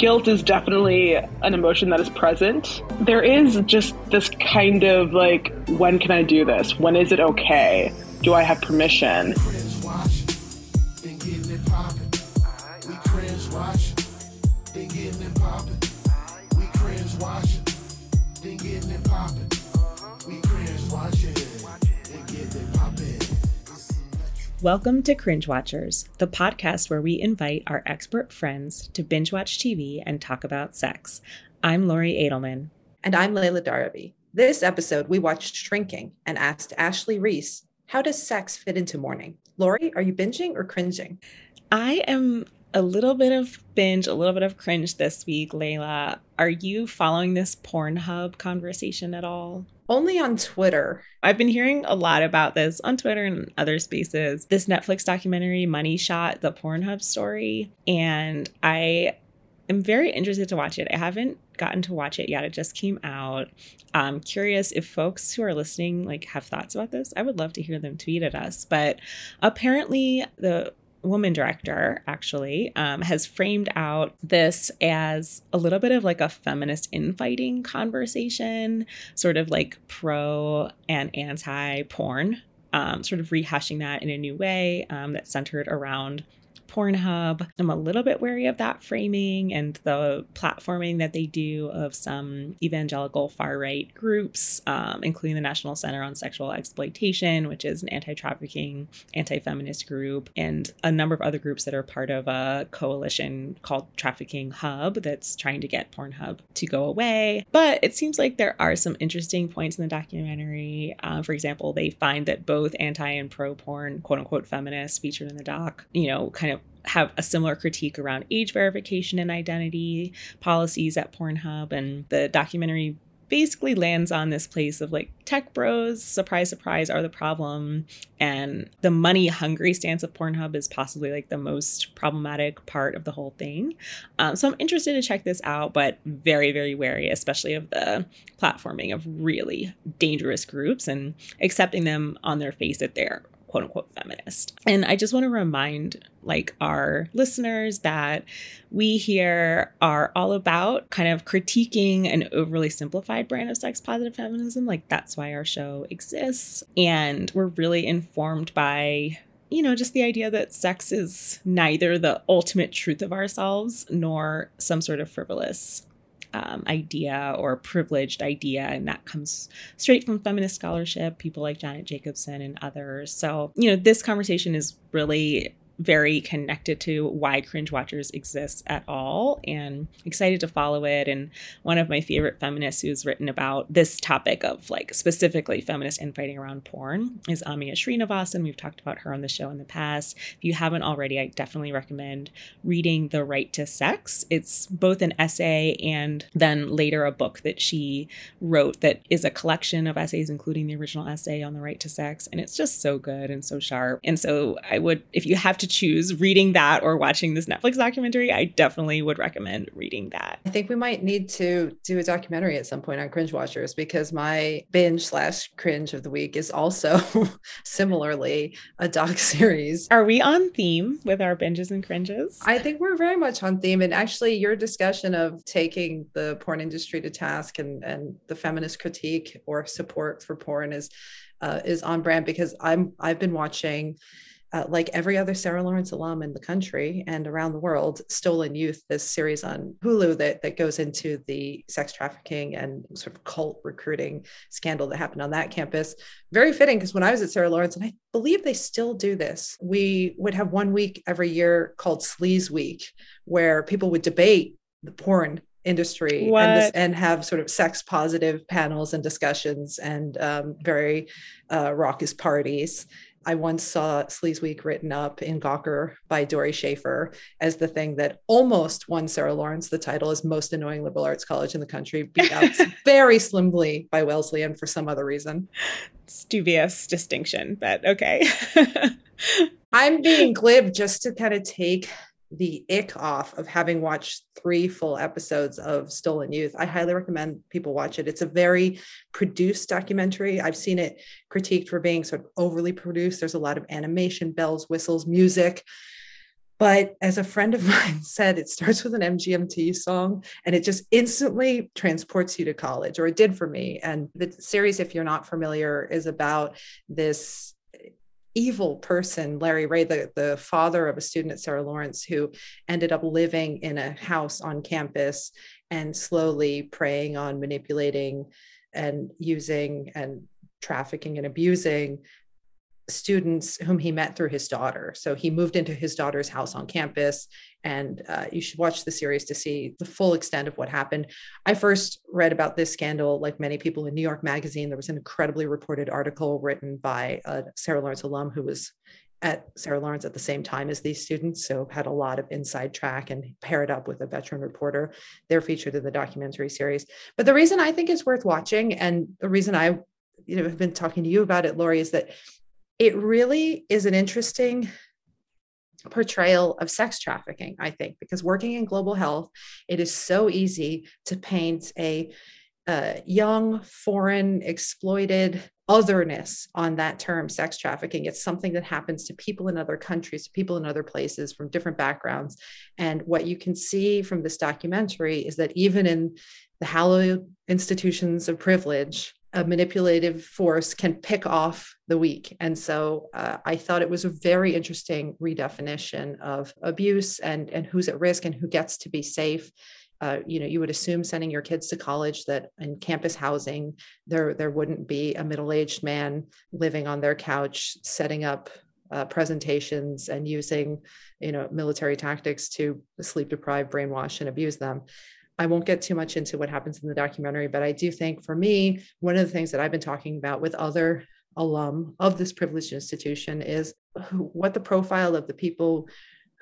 guilt is definitely an emotion that is present. There is just this kind of like, when can I do this? When is it okay? Do I have permission? Welcome to Cringe Watchers, the podcast where we invite our expert friends to binge watch TV and talk about sex. I'm Lori Adelman. And I'm Leila Darabi. This episode, we watched Shrinking and asked Ashley Reese, how does sex fit into mourning? Lori, are you binging or cringing? I am a little bit of binge, a little bit of cringe this week, Leila. Are you following this Pornhub conversation at all? Only on Twitter. I've been hearing a lot about this on Twitter and other spaces. This Netflix documentary, Money Shot, the Pornhub story. And I am very interested to watch it. I haven't gotten to watch it yet. It just came out. I'm curious if folks who are listening like have thoughts about this. I would love to hear them tweet at us. But apparently the woman director actually um, has framed out this as a little bit of like a feminist infighting conversation sort of like pro and anti porn um, sort of rehashing that in a new way um, that's centered around Pornhub. I'm a little bit wary of that framing and the platforming that they do of some evangelical far right groups, um, including the National Center on Sexual Exploitation, which is an anti trafficking, anti feminist group, and a number of other groups that are part of a coalition called Trafficking Hub that's trying to get Pornhub to go away. But it seems like there are some interesting points in the documentary. Uh, for example, they find that both anti and pro porn, quote unquote, feminists featured in the doc, you know, kind of have a similar critique around age verification and identity policies at Pornhub. And the documentary basically lands on this place of like tech bros, surprise, surprise, are the problem. And the money hungry stance of Pornhub is possibly like the most problematic part of the whole thing. Um, so I'm interested to check this out, but very, very wary, especially of the platforming of really dangerous groups and accepting them on their face that they're quote unquote feminist. And I just want to remind like our listeners that we here are all about kind of critiquing an overly simplified brand of sex positive feminism. Like that's why our show exists. And we're really informed by you know, just the idea that sex is neither the ultimate truth of ourselves nor some sort of frivolous um, idea or privileged idea. And that comes straight from feminist scholarship, people like Janet Jakobsen and others. So, you know, this conversation is really very connected to why cringe watchers exists at all and excited to follow it and one of my favorite feminists who's written about this topic of like specifically feminist infighting around porn is Amia Srinivasan. We've talked about her on the show in the past. If you haven't already, I definitely recommend reading The Right to Sex. It's both an essay and then later a book that she wrote that is a collection of essays, including the original essay on the right to sex. And it's just so good and so sharp. And so I would, if you have to choose reading that or watching this Netflix documentary, I definitely would recommend reading that. I think we might need to do a documentary at some point on cringe watchers because my binge slash cringe of the week is also similarly a doc series. Are we on theme with our binges and cringes? I think we're very much on theme. And actually, your discussion of taking the porn industry to task and, and the feminist critique or support for porn is uh, is on brand because I'm I've been watching uh, like every other Sarah Lawrence alum in the country and around the world, Stolen Youth, this series on Hulu that, that goes into the sex trafficking and sort of cult recruiting scandal that happened on that campus. Very fitting because when I was at Sarah Lawrence, and I believe they still do this, we would have one week every year called Sleaze Week, where people would debate the porn industry and, this, and, have sort of sex positive panels and discussions and um, very uh, raucous parties I once saw Sleaze Week written up in Gawker by Dori Schaefer as the thing that almost won Sarah Lawrence the title as most annoying liberal arts college in the country, beat out very slimly by Wesleyan for some other reason. It's dubious distinction, but okay. I'm being glib just to kind of take the ick off of having watched three full episodes of Stolen Youth. I highly recommend people watch it. It's a very produced documentary. I've seen it critiqued for being sort of overly produced. There's a lot of animation, bells, whistles, music. But as a friend of mine said, it starts with an MGMT song and it just instantly transports you to college, or it did for me. And the series, if you're not familiar, is about this evil person, Larry Ray, the, the father of a student at Sarah Lawrence, who ended up living in a house on campus and slowly preying on manipulating and using and trafficking and abusing students whom he met through his daughter. So he moved into his daughter's house on campus. And uh, you should watch the series to see the full extent of what happened. I first read about this scandal, like many people in New York Magazine. There was an incredibly reported article written by a Sarah Lawrence alum who was at Sarah Lawrence at the same time as these students, so had a lot of inside track and paired up with a veteran reporter. They're featured in the documentary series. But the reason I think it's worth watching, and the reason I you know have been talking to you about it, Lori, is that it really is an interesting portrayal of sex trafficking, I think, because working in global health, it is so easy to paint a uh, young, foreign, exploited otherness on that term, sex trafficking. It's something that happens to people in other countries, to people in other places from different backgrounds. And what you can see from this documentary is that even in the hallowed institutions of privilege, a manipulative force can pick off the weak. And so uh, I thought it was a very interesting redefinition of abuse and, and who's at risk and who gets to be safe. Uh, you know, you would assume sending your kids to college that in campus housing, there, there wouldn't be a middle-aged man living on their couch, setting up uh, presentations and using, you know, military tactics to sleep deprive, brainwash, and abuse them. I won't get too much into what happens in the documentary, but I do think for me, one of the things that I've been talking about with other alum of this privileged institution is what the profile of the people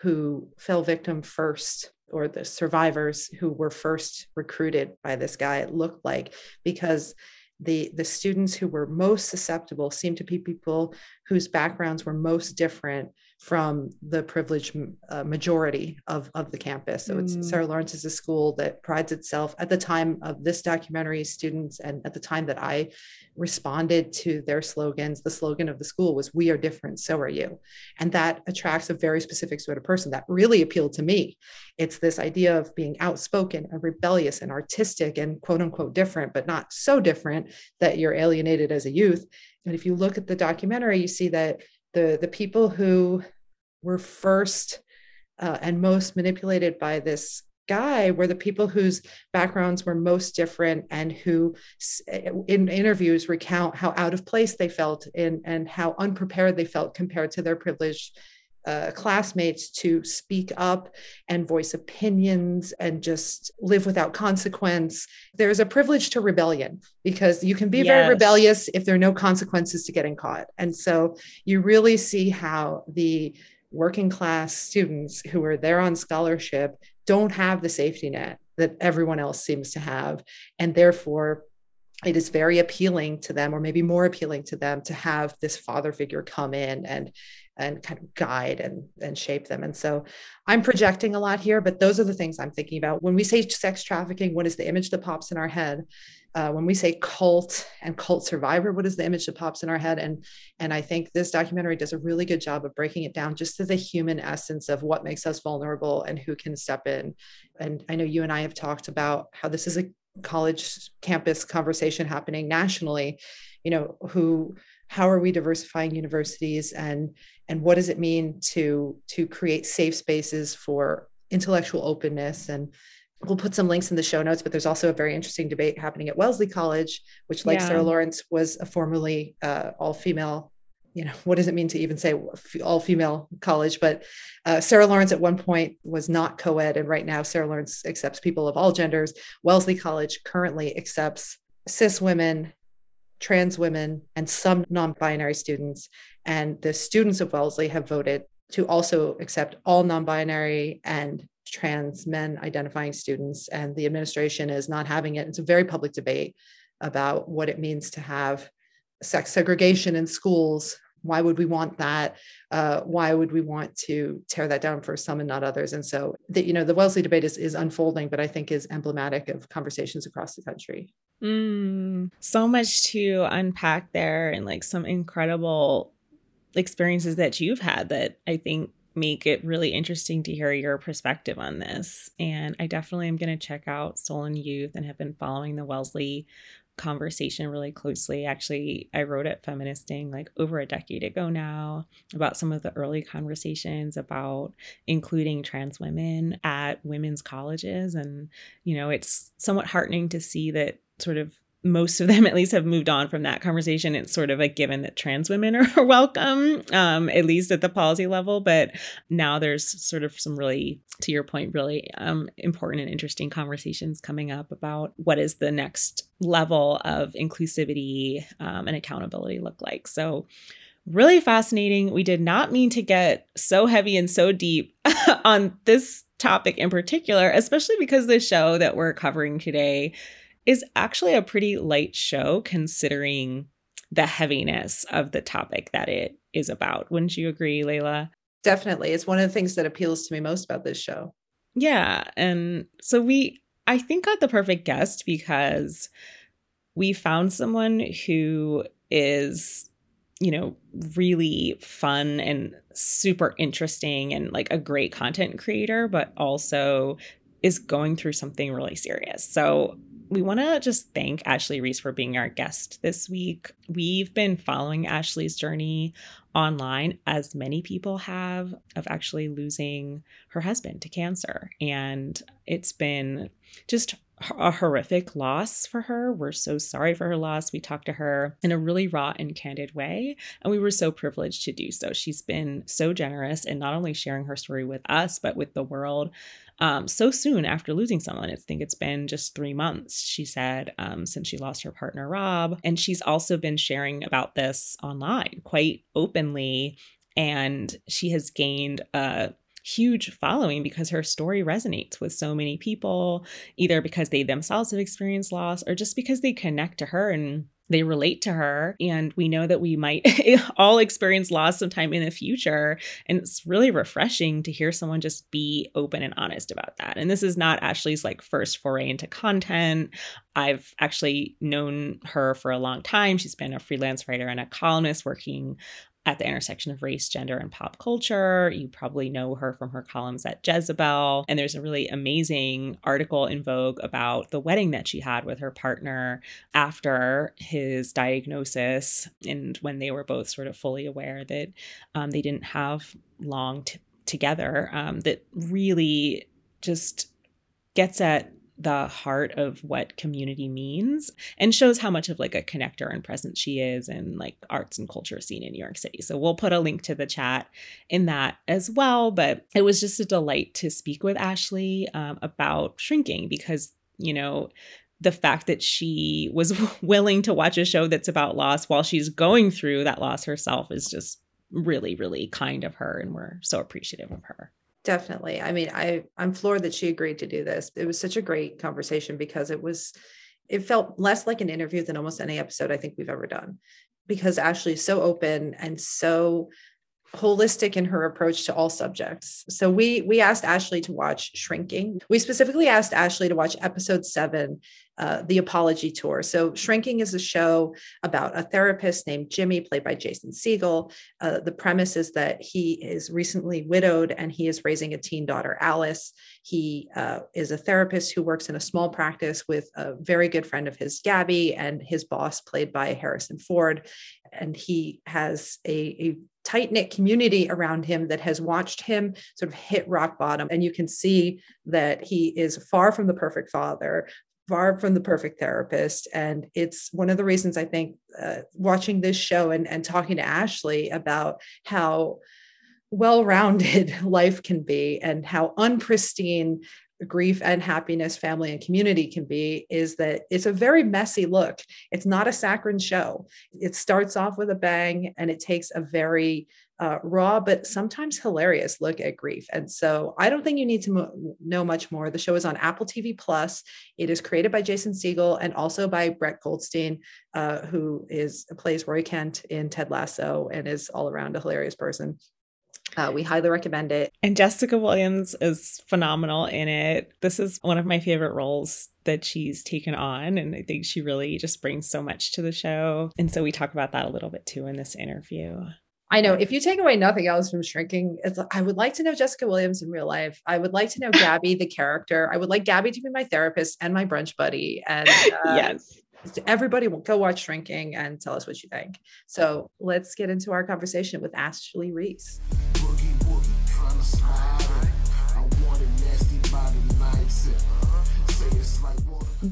who fell victim first or the survivors who were first recruited by this guy looked like. Because the the students who were most susceptible seemed to be people whose backgrounds were most different from the privileged uh, majority of, of the campus. So it's mm. Sarah Lawrence is a school that prides itself at the time of this documentary students and at the time that I responded to their slogans, the slogan of the school was we are different, so are you. And that attracts a very specific sort of person that really appealed to me. It's this idea of being outspoken and rebellious and artistic and quote unquote different, but not so different that you're alienated as a youth. And if you look at the documentary, you see that the the people who were first uh, and most manipulated by this guy were the people whose backgrounds were most different and who in interviews recount how out of place they felt in, and how unprepared they felt compared to their privileged uh, classmates to speak up and voice opinions and just live without consequence. There's a privilege to rebellion because you can be yes. very rebellious if there are no consequences to getting caught. And so you really see how the working class students who are there on scholarship don't have the safety net that everyone else seems to have. And therefore, it is very appealing to them or maybe more appealing to them to have this father figure come in and and kind of guide and and shape them. And so i'm projecting a lot here but those are the things i'm thinking about. When we say sex trafficking what is the image that pops in our head? Uh, when we say cult and cult survivor what is the image that pops in our head? And and i think this documentary does a really good job of breaking it down just to the human essence of what makes us vulnerable and who can step in. And i know you and i have talked about how this is a college campus conversation happening nationally you know who how are we diversifying universities and and what does it mean to to create safe spaces for intellectual openness? And we'll put some links in the show notes but there's also a very interesting debate happening at wellesley college which like yeah. sarah lawrence was a formerly uh, all female you know what does it mean to even say all female college? But uh, sarah lawrence at one point was not co-ed and right now sarah lawrence accepts people of all genders. Wellesley college currently accepts cis women trans women and some non-binary students. And the students of wellesley have voted to also accept all non-binary and trans men identifying students. And the administration is not having it. It's a very public debate about what it means to have sex segregation in schools why would we want that? Uh, why would we want to tear that down for some and not others? And so the, you know the wellesley debate is, is unfolding but i think is emblematic of conversations across the country. Mm, so much to unpack there and like some incredible experiences that you've had that i think make it really interesting to hear your perspective on this. And I definitely am going to check out Stolen Youth and have been following the Wellesley conversation really closely. Actually, I wrote at Feministing like over a decade ago now about some of the early conversations about including trans women at women's colleges. And, you know, it's somewhat heartening to see that sort of most of them at least have moved on from that conversation. It's sort of a given that trans women are welcome um, at least at the policy level but now there's sort of some really to your point really um, important and interesting conversations coming up about what is the next level of inclusivity um, and accountability look like. So really fascinating. We did not mean to get so heavy and so deep on this topic in particular especially because the show that we're covering today is actually a pretty light show considering the heaviness of the topic that it is about. Wouldn't you agree, Leila? Definitely. It's one of the things that appeals to me most about this show. Yeah. And so we, I think, got the perfect guest because we found someone who is, you know, really fun and super interesting and like a great content creator, but also is going through something really serious. So we want to just thank Ashley Reese for being our guest this week. We've been following Ashley's journey online, as many people have, of actually losing her husband to cancer. And it's been just a horrific loss for her. We're so sorry for her loss. We talked to her in a really raw and candid way, and we were so privileged to do so. She's been so generous in not only sharing her story with us, but with the world um, so soon after losing someone. I think it's been just three months, she said, um, since she lost her partner, Rob. And she's also been sharing about this online quite openly. And she has gained a huge following because her story resonates with so many people, either because they themselves have experienced loss or just because they connect to her and they relate to her. And we know that we might all experience loss sometime in the future. And it's really refreshing to hear someone just be open and honest about that. And this is not ashley's like first foray into content. I've actually known her for a long time. She's been a freelance writer and a columnist working at the intersection of race, gender, and pop culture. You probably know her from her columns at Jezebel. And there's a really amazing article in Vogue about the wedding that she had with her partner after his diagnosis and when they were both sort of fully aware that um, they didn't have long t- together. Um, that really just gets at the heart of what community means and shows how much of like a connector and presence she is in like arts and culture scene in New York City. So we'll put a link to the chat in that as well. But it was just a delight to speak with Ashley um, about shrinking because, you know, the fact that she was willing to watch a show that's about loss while she's going through that loss herself is just really, really kind of her. And we're so appreciative of her. Definitely. I mean, I I'm floored that she agreed to do this. It was such a great conversation because it was it felt less like an interview than almost any episode I think we've ever done because Ashley is so open and so holistic in her approach to all subjects. So we we asked Ashley to watch Shrinking. We specifically asked Ashley to watch episode 7 uh, the apology tour. So, Shrinking is a show about a therapist named Jimmy, played by Jason Segel. Uh, the premise is that he is recently widowed and he is raising a teen daughter, Alice. He uh, is a therapist who works in a small practice with a very good friend of his, Gabby, and his boss, played by Harrison Ford. And he has a, a tight knit community around him that has watched him sort of hit rock bottom. And you can see that he is far from the perfect father, far from the perfect therapist. And it's one of the reasons I think uh, watching this show and, and talking to Ashley about how well rounded life can be and how unpristine grief and happiness, family and community can be is that it's a very messy look. It's not a saccharine show. It starts off with a bang and it takes a very uh, raw but sometimes hilarious look at grief. And so I don't think you need to mo- know much more. The show is on Apple TV Plus. It is created by Jason Segel and also by Brett Goldstein, uh, who is plays Roy Kent in Ted Lasso and is all around a hilarious person. Uh, we highly recommend it. And Jessica Williams is phenomenal in it. This is one of my favorite roles that she's taken on. And I think she really just brings so much to the show. And so we talk about that a little bit too in this interview. I know if you take away nothing else from shrinking, it's I would like to know Jessica Williams in real life. I would like to know Gabby, the character. I would like Gabby to be my therapist and my brunch buddy. And uh, yes, everybody will go watch Shrinking and tell us what you think. So let's get into our conversation with Ashley Reese.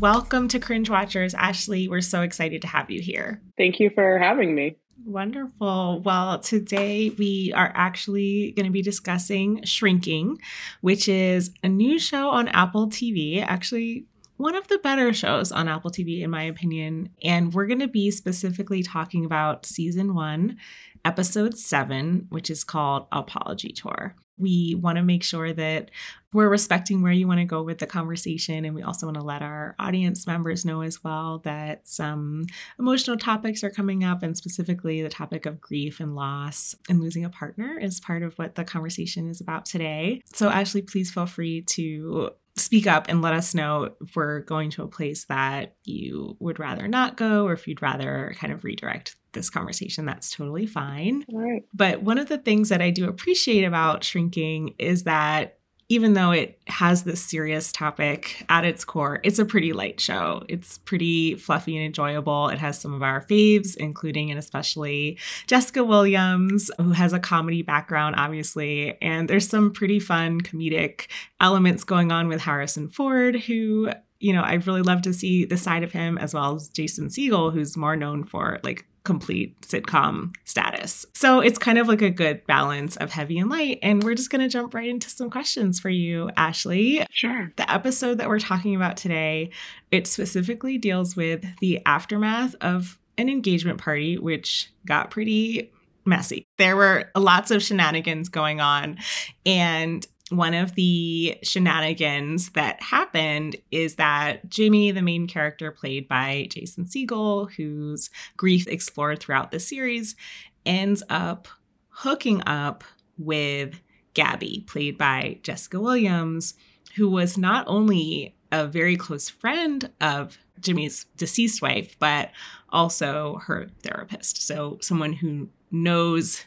Welcome to Cringe Watchers, Ashley. We're so excited to have you here. Thank you for having me. Wonderful. Well, today we are actually going to be discussing Shrinking, which is a new show on Apple TV. Actually, one of the better shows on Apple TV, in my opinion. And we're going to be specifically talking about season one, episode seven, which is called Apology Tour we want to make sure that we're respecting where you want to go with the conversation. And we also want to let our audience members know as well that some emotional topics are coming up, and specifically the topic of grief and loss and losing a partner is part of what the conversation is about today. So, Ashley, please feel free to speak up and let us know if we're going to a place that you would rather not go or if you'd rather kind of redirect this conversation, that's totally fine. Right. But one of the things that I do appreciate about shrinking is that even though it has this serious topic at its core, it's a pretty light show. It's pretty fluffy and enjoyable. It has some of our faves, including and especially Jessica Williams, who has a comedy background, obviously. And there's some pretty fun comedic elements going on with Harrison Ford, who you know, I really love to see the side of him as well as Jason Segel, who's more known for like complete sitcom status. So it's kind of like a good balance of heavy and light. And we're just going to jump right into some questions for you, Ashley. Sure. The episode that we're talking about today, it specifically deals with the aftermath of an engagement party, which got pretty messy. There were lots of shenanigans going on. And one of the shenanigans that happened is that Jimmy, the main character played by Jason Segel, whose grief explored throughout the series, ends up hooking up with Gabby, played by Jessica Williams, who was not only a very close friend of Jimmy's deceased wife, but also her therapist. So, someone who knows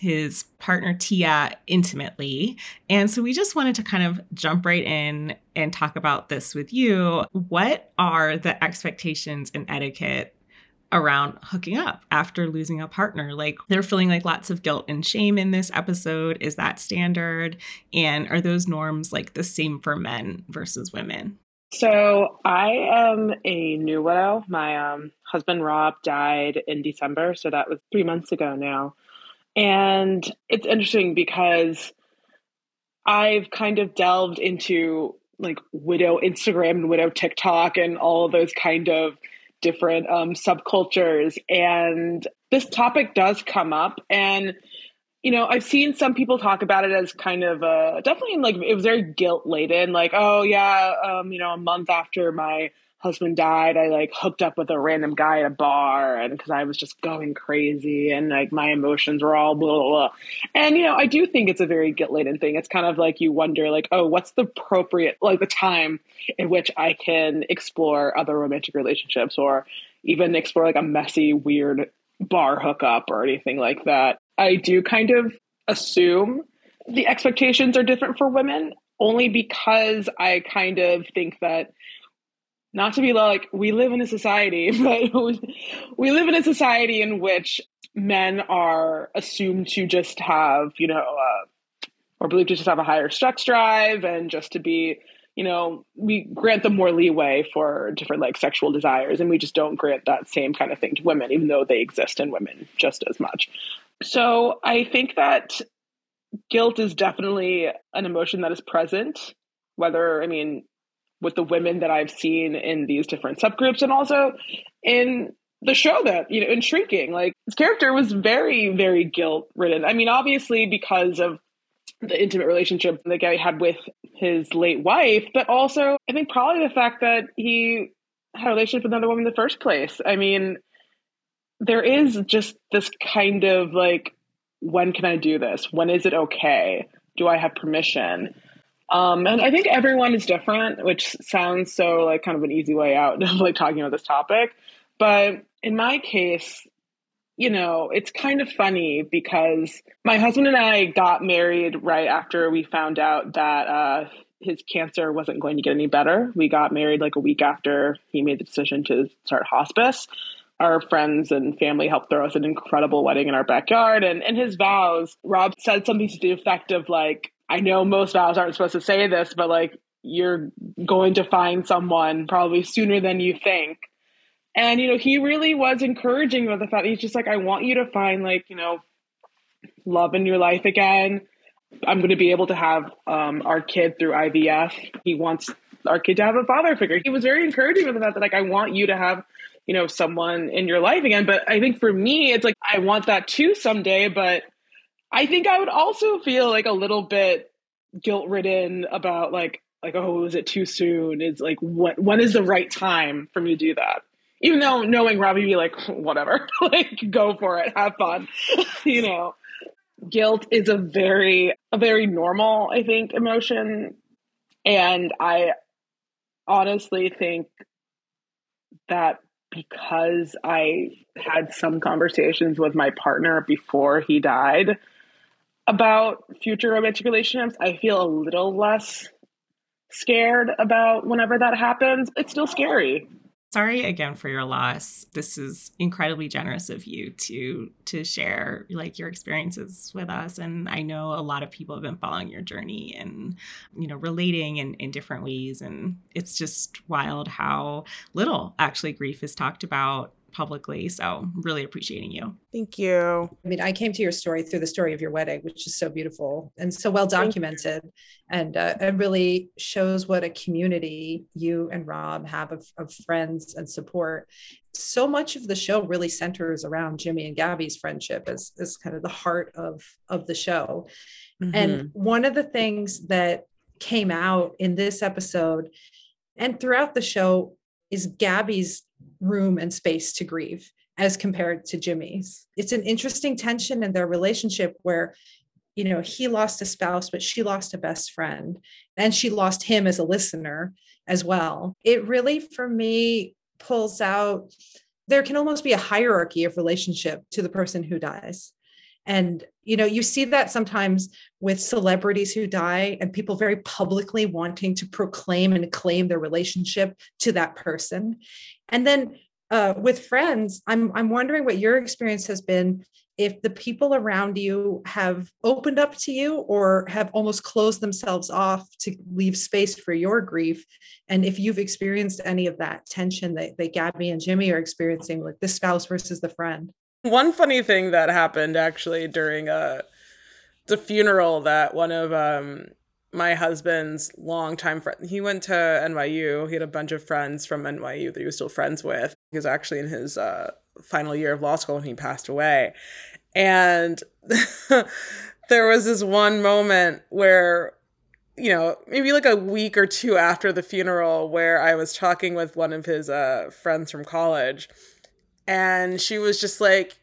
his partner Tia intimately. And so we just wanted to kind of jump right in and talk about this with you. What are the expectations and etiquette around hooking up after losing a partner. Like they're feeling like lots of guilt and shame in this episode. Is that standard? And are those norms like the same for men versus women? So I am a new widow. My um, husband Rob died in December, so that was three months ago now. And it's interesting because I've kind of delved into like widow Instagram and widow TikTok and all of those kind of different um, subcultures. And this topic does come up. And, you know, I've seen some people talk about it as kind of uh, definitely like it was very guilt laden, like, oh, yeah, um, you know, a month after my husband died, I like hooked up with a random guy at a bar, and because I was just going crazy and like my emotions were all blah, blah, blah. And, you know, I do think it's a very guilt laden thing. It's kind of like you wonder, like, oh, what's the appropriate, like, the time in which I can explore other romantic relationships or even explore like a messy, weird bar hookup or anything like that. I do kind of assume the expectations are different for women only because I kind of think that not to be like we live in a society, but we live in a society in which men are assumed to just have, you know, uh, or believed to just have a higher sex drive and just to be, you know, we grant them more leeway for different like sexual desires, and we just don't grant that same kind of thing to women, even though they exist in women just as much. So I think that guilt is definitely an emotion that is present. Whether I mean with the women that I've seen in these different subgroups and also in the show that, you know, in Shrinking. Like his character was very, very guilt ridden. I mean, obviously because of the intimate relationship the guy had with his late wife, but also I think probably the fact that he had a relationship with another woman in the first place. I mean, there is just this kind of like, when can I do this? When is it okay? Do I have permission? Um, and I think everyone is different, which sounds so like kind of an easy way out of like talking about this topic. But in my case, you know, it's kind of funny because my husband and I got married right after we found out that uh, his cancer wasn't going to get any better. We got married like a week after he made the decision to start hospice. Our friends and family helped throw us an incredible wedding in our backyard. And in his vows, Rob said something to the effect of like, I know most vows aren't supposed to say this, but like, you're going to find someone probably sooner than you think. And, you know, he really was encouraging with the fact he's just like, I want you to find like, you know, love in your life again. I'm going to be able to have um, our kid through IVF. He wants our kid to have a father figure. He was very encouraging with the fact that like I want you to have, you know, someone in your life again. But I think for me, it's like I want that too someday. But I think I would also feel like a little bit guilt ridden about like like oh is it too soon? Is like what when is the right time for me to do that? Even though knowing Robbie be like whatever, like go for it, have fun, you know guilt is a very a very normal i think emotion and i honestly think that because i had some conversations with my partner before he died about future romantic relationships i feel a little less scared about whenever that happens. It's still scary. Sorry again for your loss. This is incredibly generous of you to to share like your experiences with us. And i know a lot of people have been following your journey and you know relating in, in different ways. And it's just wild how little actually grief is talked about publicly. So, really appreciating you. Thank you. I mean, I came to your story through the story of your wedding, which is so beautiful and so well documented, and uh, it really shows what a community you and Rob have of, of friends and support. So much of the show really centers around Jimmy and Gabby's friendship as, as kind of the heart of, of the show. Mm-hmm. And one of the things that came out in this episode and throughout the show is Gabby's room and space to grieve as compared to Jimmy's. It's an interesting tension in their relationship where you know he lost a spouse but she lost a best friend and she lost him as a listener as well it really for me pulls out there can almost be a hierarchy of relationship to the person who dies and you know you see that sometimes with celebrities who die and people very publicly wanting to proclaim and claim their relationship to that person. And then uh, with friends, I'm I'm wondering what your experience has been if the people around you have opened up to you or have almost closed themselves off to leave space for your grief. And if you've experienced any of that tension that, that gabby and jimmy are experiencing like the spouse versus the friend one funny thing that happened actually during a the funeral that one of um my husband's longtime friend. He went to NYU. He had a bunch of friends from NYU that he was still friends with. He was actually in his uh, final year of law school when he passed away. And there was this one moment where, you know, maybe like a week or two after the funeral, where I was talking with one of his uh, friends from college. And she was just like,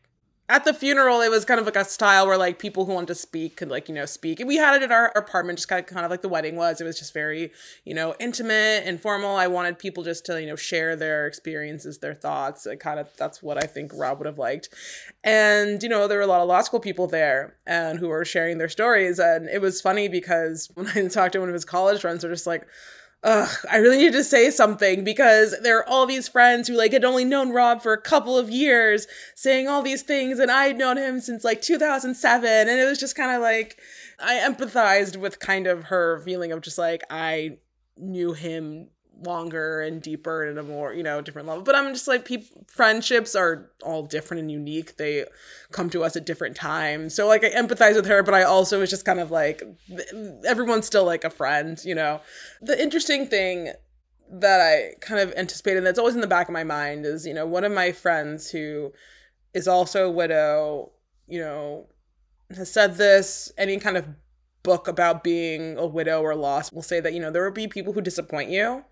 at the funeral, it was kind of like a style where like people who wanted to speak could like you know speak. And we had it at our apartment, just kind of kind of like the wedding was. It was just very you know intimate, informal. I wanted people just to you know share their experiences, their thoughts. It kind of that's what I think Rob would have liked. And you know there were a lot of law school people there and who were sharing their stories, and it was funny because when I talked to one of his college friends, they're just like Ugh, I really need to say something because there are all these friends who like had only known Rob for a couple of years saying all these things and I had known him since like 2007 and it was just kind of like I empathized with kind of her feeling of just like I knew him longer and deeper and a more you know different level. But i'm just like people friendships are all different and unique. They come to us at different times. So like i empathize with her but i also was just kind of like everyone's still like a friend you know? The interesting thing that i kind of anticipated that's always in the back of my mind is you know one of my friends who is also a widow you know has said this any kind of book about being a widow or lost will say that you know there will be people who disappoint you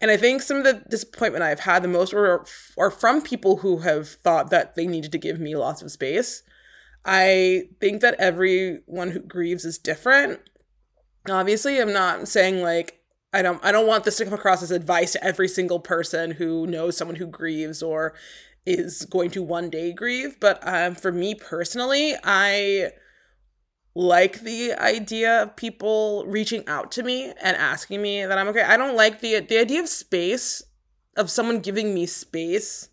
and I think some of the disappointment I've had the most are, are from people who have thought that they needed to give me lots of space. I think that everyone who grieves is different. Obviously, I'm not saying like I don't I don't want this to come across as advice to every single person who knows someone who grieves or is going to one day grieve. But um, for me personally, I like the idea of people reaching out to me and asking me that I'm okay. I don't like the the idea of space of someone giving me space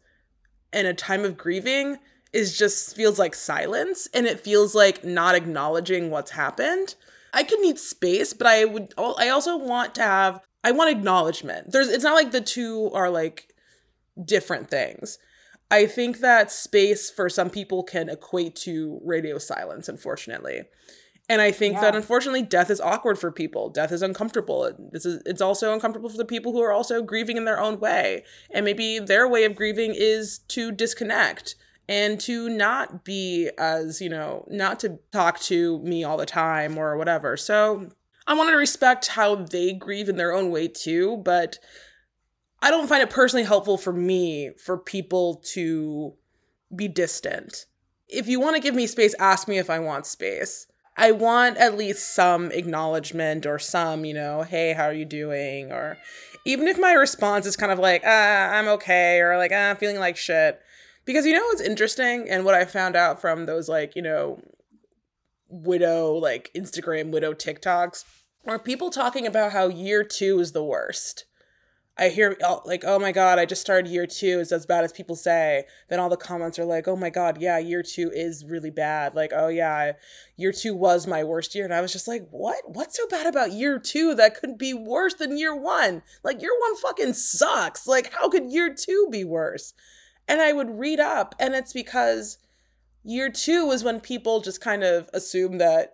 in a time of grieving is just feels like silence and it feels like not acknowledging what's happened. I could need space, but I would I also want to have I want acknowledgement. There's it's not like the two are like different things. I think that space for some people can equate to radio silence, unfortunately. And I think yeah. that unfortunately death is awkward for people. Death is uncomfortable. This is it's also uncomfortable for the people who are also grieving in their own way. And maybe their way of grieving is to disconnect and to not be as, you know, not to talk to me all the time or whatever. So I want to respect how they grieve in their own way too, but I don't find it personally helpful for me for people to be distant. If you want to give me space, ask me if I want space. I want at least some acknowledgement or some, you know, hey, how are you doing? Or even if my response is kind of like, ah, I'm okay, or like, ah, I'm feeling like shit. Because you know what's interesting and what I found out from those like, you know, widow, like Instagram widow TikToks, are people talking about how year two is the worst I hear like, oh my God, I just started year two. It's as bad as people say. Then all the comments are like, oh my God, yeah, year two is really bad. Like, oh yeah, year two was my worst year. And I was just like, what? What's so bad about year two that could be worse than year one? Like, year one fucking sucks. Like, how could year two be worse? And I would read up, and it's because year two was when people just kind of assume that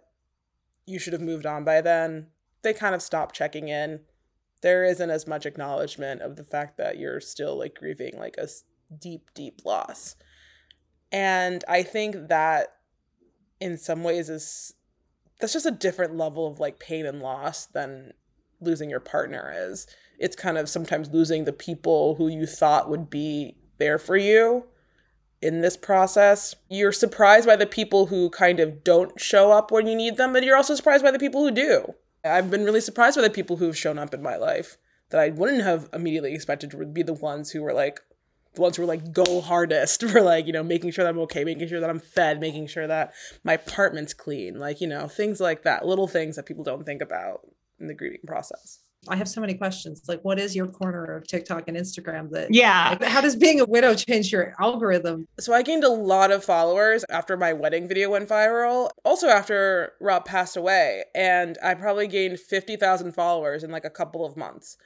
you should have moved on by then. They kind of stopped checking in there isn't as much acknowledgement of the fact that you're still like grieving like a deep deep loss. And i think that in some ways is that's just a different level of like pain and loss than losing your partner is. It's kind of sometimes losing the people who you thought would be there for you in this process. You're surprised by the people who kind of don't show up when you need them but you're also surprised by the people who do I've been really surprised by the people who've shown up in my life that I wouldn't have immediately expected would be the ones who were like the ones who were like go hardest for like, you know, making sure that I'm okay, making sure that I'm fed, making sure that my apartment's clean, like, you know, things like that, little things that people don't think about in the grieving process. I have so many questions. Like, what is your corner of TikTok and Instagram that, yeah. Like, how does being a widow change your algorithm? So, I gained a lot of followers after my wedding video went viral, also after Rob passed away. And I probably gained 50,000 followers in like a couple of months.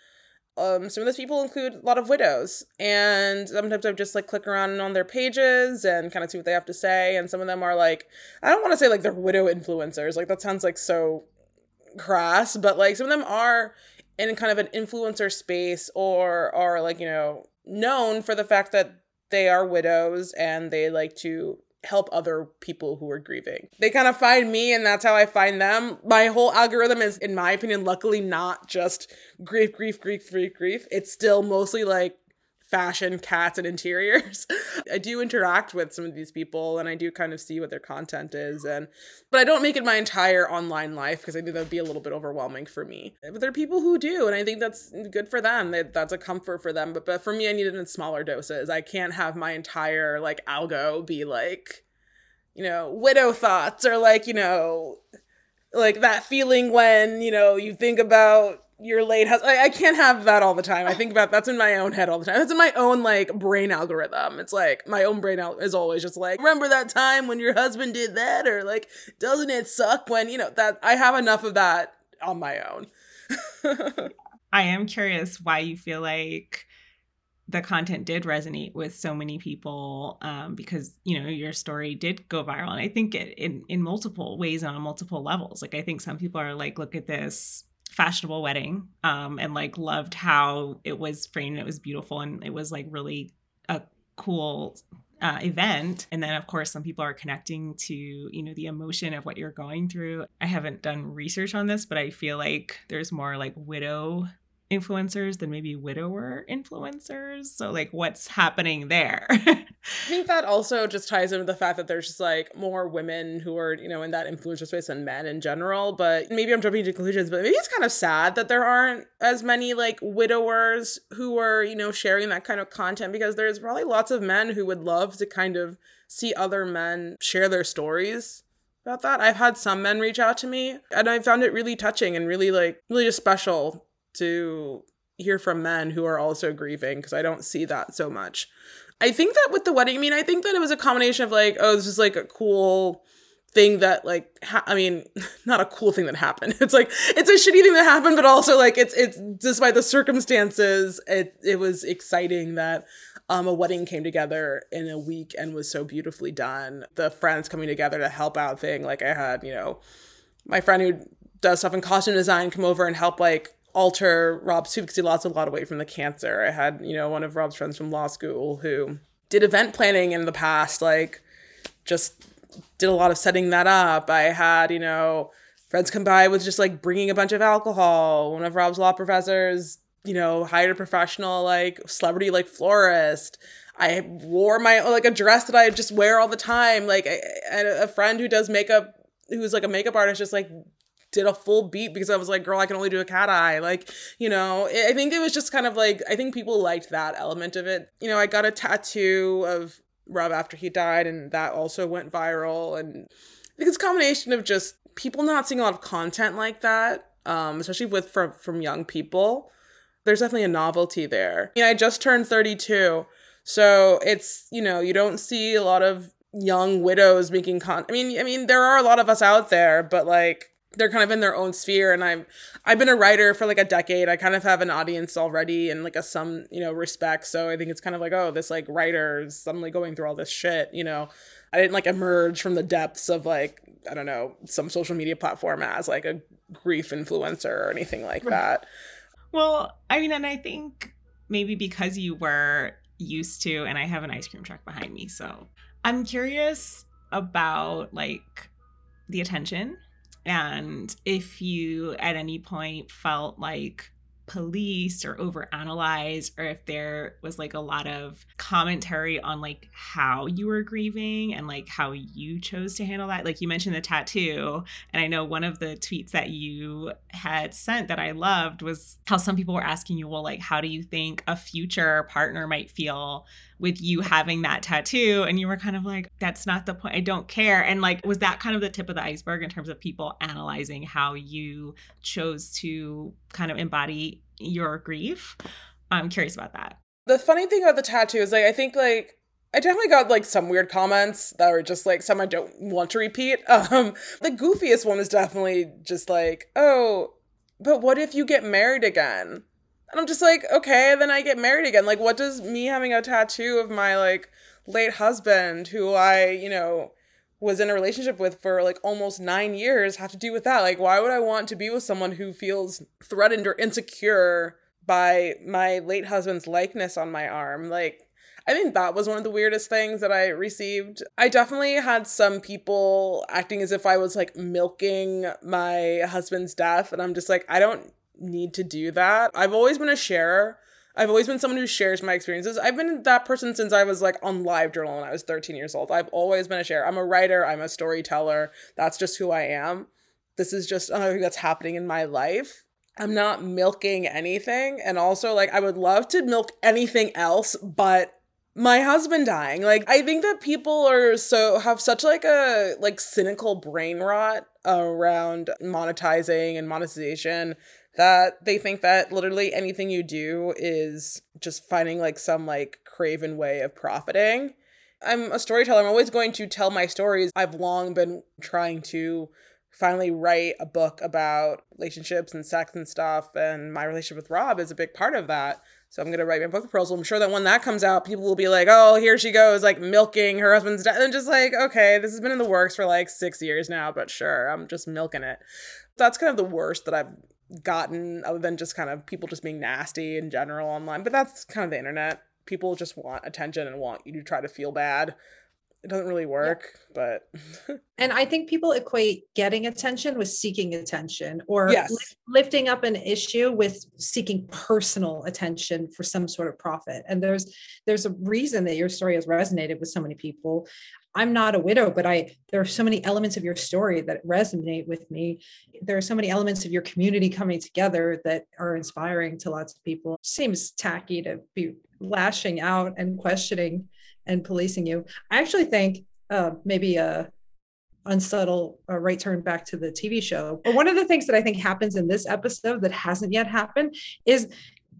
Um, some of those people include a lot of widows, and sometimes I just like click around on their pages and kind of see what they have to say. And some of them are like, I don't want to say like they're widow influencers, like that sounds like so crass, but like some of them are in kind of an influencer space or are like you know known for the fact that they are widows and they like to help other people who are grieving. They kind of find me and that's how I find them. My whole algorithm is in my opinion luckily not just grief grief grief grief grief. It's still mostly like fashion, cats, and interiors. I do interact with some of these people and I do kind of see what their content is and but I don't make it my entire online life because I think that would be a little bit overwhelming for me. But there are people who do and I think that's good for them. That that's a comfort for them. But but for me I need it in smaller doses. I can't have my entire like algo be like, you know, widow thoughts or like, you know, like that feeling when, you know, you think about your late husband. I, I can't have that all the time. I think about that's in my own head all the time. That's in my own like brain algorithm. It's like my own brain al- is always just like, remember that time when your husband did that, or like, doesn't it suck when you know that? I have enough of that on my own. I am curious why you feel like the content did resonate with so many people um, because you know your story did go viral and i think it, in in multiple ways and on multiple levels like i think some people are like look at this fashionable wedding um, and like loved how it was framed. It was beautiful and it was like really a cool uh, event. And then, of course, some people are connecting to, you know, the emotion of what you're going through. I haven't done research on this, but I feel like there's more like widow influencers than maybe widower influencers. So like what's happening there? I think that also just ties into the fact that there's just like more women who are, you know, in that influencer space than men in general. But maybe I'm jumping to conclusions, but maybe it's kind of sad that there aren't as many like widowers who are, you know, sharing that kind of content because there's probably lots of men who would love to kind of see other men share their stories about that. I've had some men reach out to me and I found it really touching and really like really just special to hear from men who are also grieving because I don't see that so much. I think that with the wedding, I mean, I think that it was a combination of like, oh, this is like a cool thing that like ha- I mean, not a cool thing that happened. It's like it's a shitty thing that happened, but also like it's it's despite the circumstances, it it was exciting that um, a wedding came together in a week and was so beautifully done. The friends coming together to help out thing. Like I had, you know, my friend who does stuff in costume design come over and help like alter Rob's too because he lost a lot of weight from the cancer. I had, you know, one of Rob's friends from law school who did event planning in the past, like just did a lot of setting that up. I had, you know, friends come by with just like bringing a bunch of alcohol. One of Rob's law professors you know, hired a professional like celebrity like florist. I wore my like a dress that I just wear all the time. Like a friend who does makeup, who's like a makeup artist, just like did a full beat because I was like, girl, I can only do a cat eye. Like, you know, I think it was just kind of like I think people liked that element of it. You know, I got a tattoo of Rob after he died, and that also went viral. And I think it's a combination of just people not seeing a lot of content like that, um, especially with from from young people there's definitely a novelty there. I, I just turned 32. So it's, you know, you don't see a lot of young widows making con I mean, I mean there are a lot of us out there, but like they're kind of in their own sphere and I'm I've been a writer for like a decade. I kind of have an audience already and like a some, you know, respect. So I think it's kind of like, oh, this like writer is suddenly going through all this shit, you know. I didn't like emerge from the depths of like, I don't know, some social media platform as like a grief influencer or anything like that. Well, I mean, and I think maybe because you were used to, and I have an ice cream truck behind me, so I'm curious about like the attention and if you at any point felt like police or overanalyzed, or if there was like a lot of commentary on like how you were grieving and like how you chose to handle that like you mentioned the tattoo and i know one of the tweets that you had sent that i loved was how some people were asking you well like how do you think a future partner might feel with you having that tattoo and you were kind of like that's not the point i don't care and like was that kind of the tip of the iceberg in terms of people analyzing how you chose to kind of embody your grief i'm curious about that the funny thing about the tattoo is like i think like I definitely got like some weird comments that were just like some I don't want to repeat. Um, the goofiest one was definitely just like, oh, but what if you get married again? And I'm just like, okay, then I get married again. Like, what does me having a tattoo of my like late husband, who I, you know, was in a relationship with for like almost nine years, have to do with that? Like, why would I want to be with someone who feels threatened or insecure by my late husband's likeness on my arm? Like, I think that was one of the weirdest things that I received. I definitely had some people acting as if I was like milking my husband's death. And I'm just like, I don't need to do that. I've always been a sharer. I've always been someone who shares my experiences. I've been that person since I was like on live journal when I was 13 years old. I've always been a sharer. I'm a writer, I'm a storyteller. That's just who I am. This is just another thing that's happening in my life. I'm not milking anything. And also, like, I would love to milk anything else, but my husband dying like i think that people are so have such like a like cynical brain rot around monetizing and monetization that they think that literally anything you do is just finding like some like craven way of profiting. I'm a storyteller. I'm always going to tell my stories. I've long been trying to finally write a book about relationships and sex and stuff. And my relationship with Rob is a big part of that. So I'm going to write my book proposal. I'm sure that when that comes out, people will be like, oh, here she goes, like milking her husband's death. And just like, okay, this has been in the works for like six years now, but sure, I'm just milking it. That's kind of the worst that I've gotten other than just kind of people just being nasty in general online. But that's kind of the internet. People just want attention and want you to try to feel bad. it doesn't really work, yeah. but and I think people equate getting attention with seeking attention or yes. li- lifting up an issue with seeking personal attention for some sort of profit. And there's there's a reason that your story has resonated with so many people. I'm not a widow, but I there are so many elements of your story that resonate with me. There are so many elements of your community coming together that are inspiring to lots of people. Seems tacky to be lashing out and questioning and policing you. I actually think uh, maybe a unsubtle a right turn back to the TV show. But one of the things that I think happens in this episode that hasn't yet happened is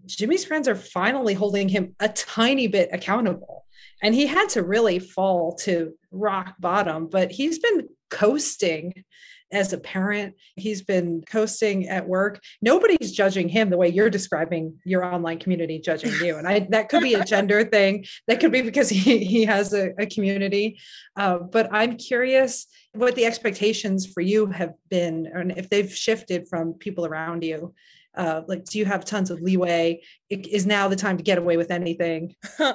Jimmy's friends are finally holding him a tiny bit accountable. And he had to really fall to rock bottom, but he's been coasting as a parent. He's been coasting at work. Nobody's judging him the way you're describing your online community judging you. And I that could be a gender thing. That could be because he, he has a, a community. Uh, but I'm curious what the expectations for you have been and if they've shifted from people around you uh, like do you have tons of leeway? It is now the time to get away with anything?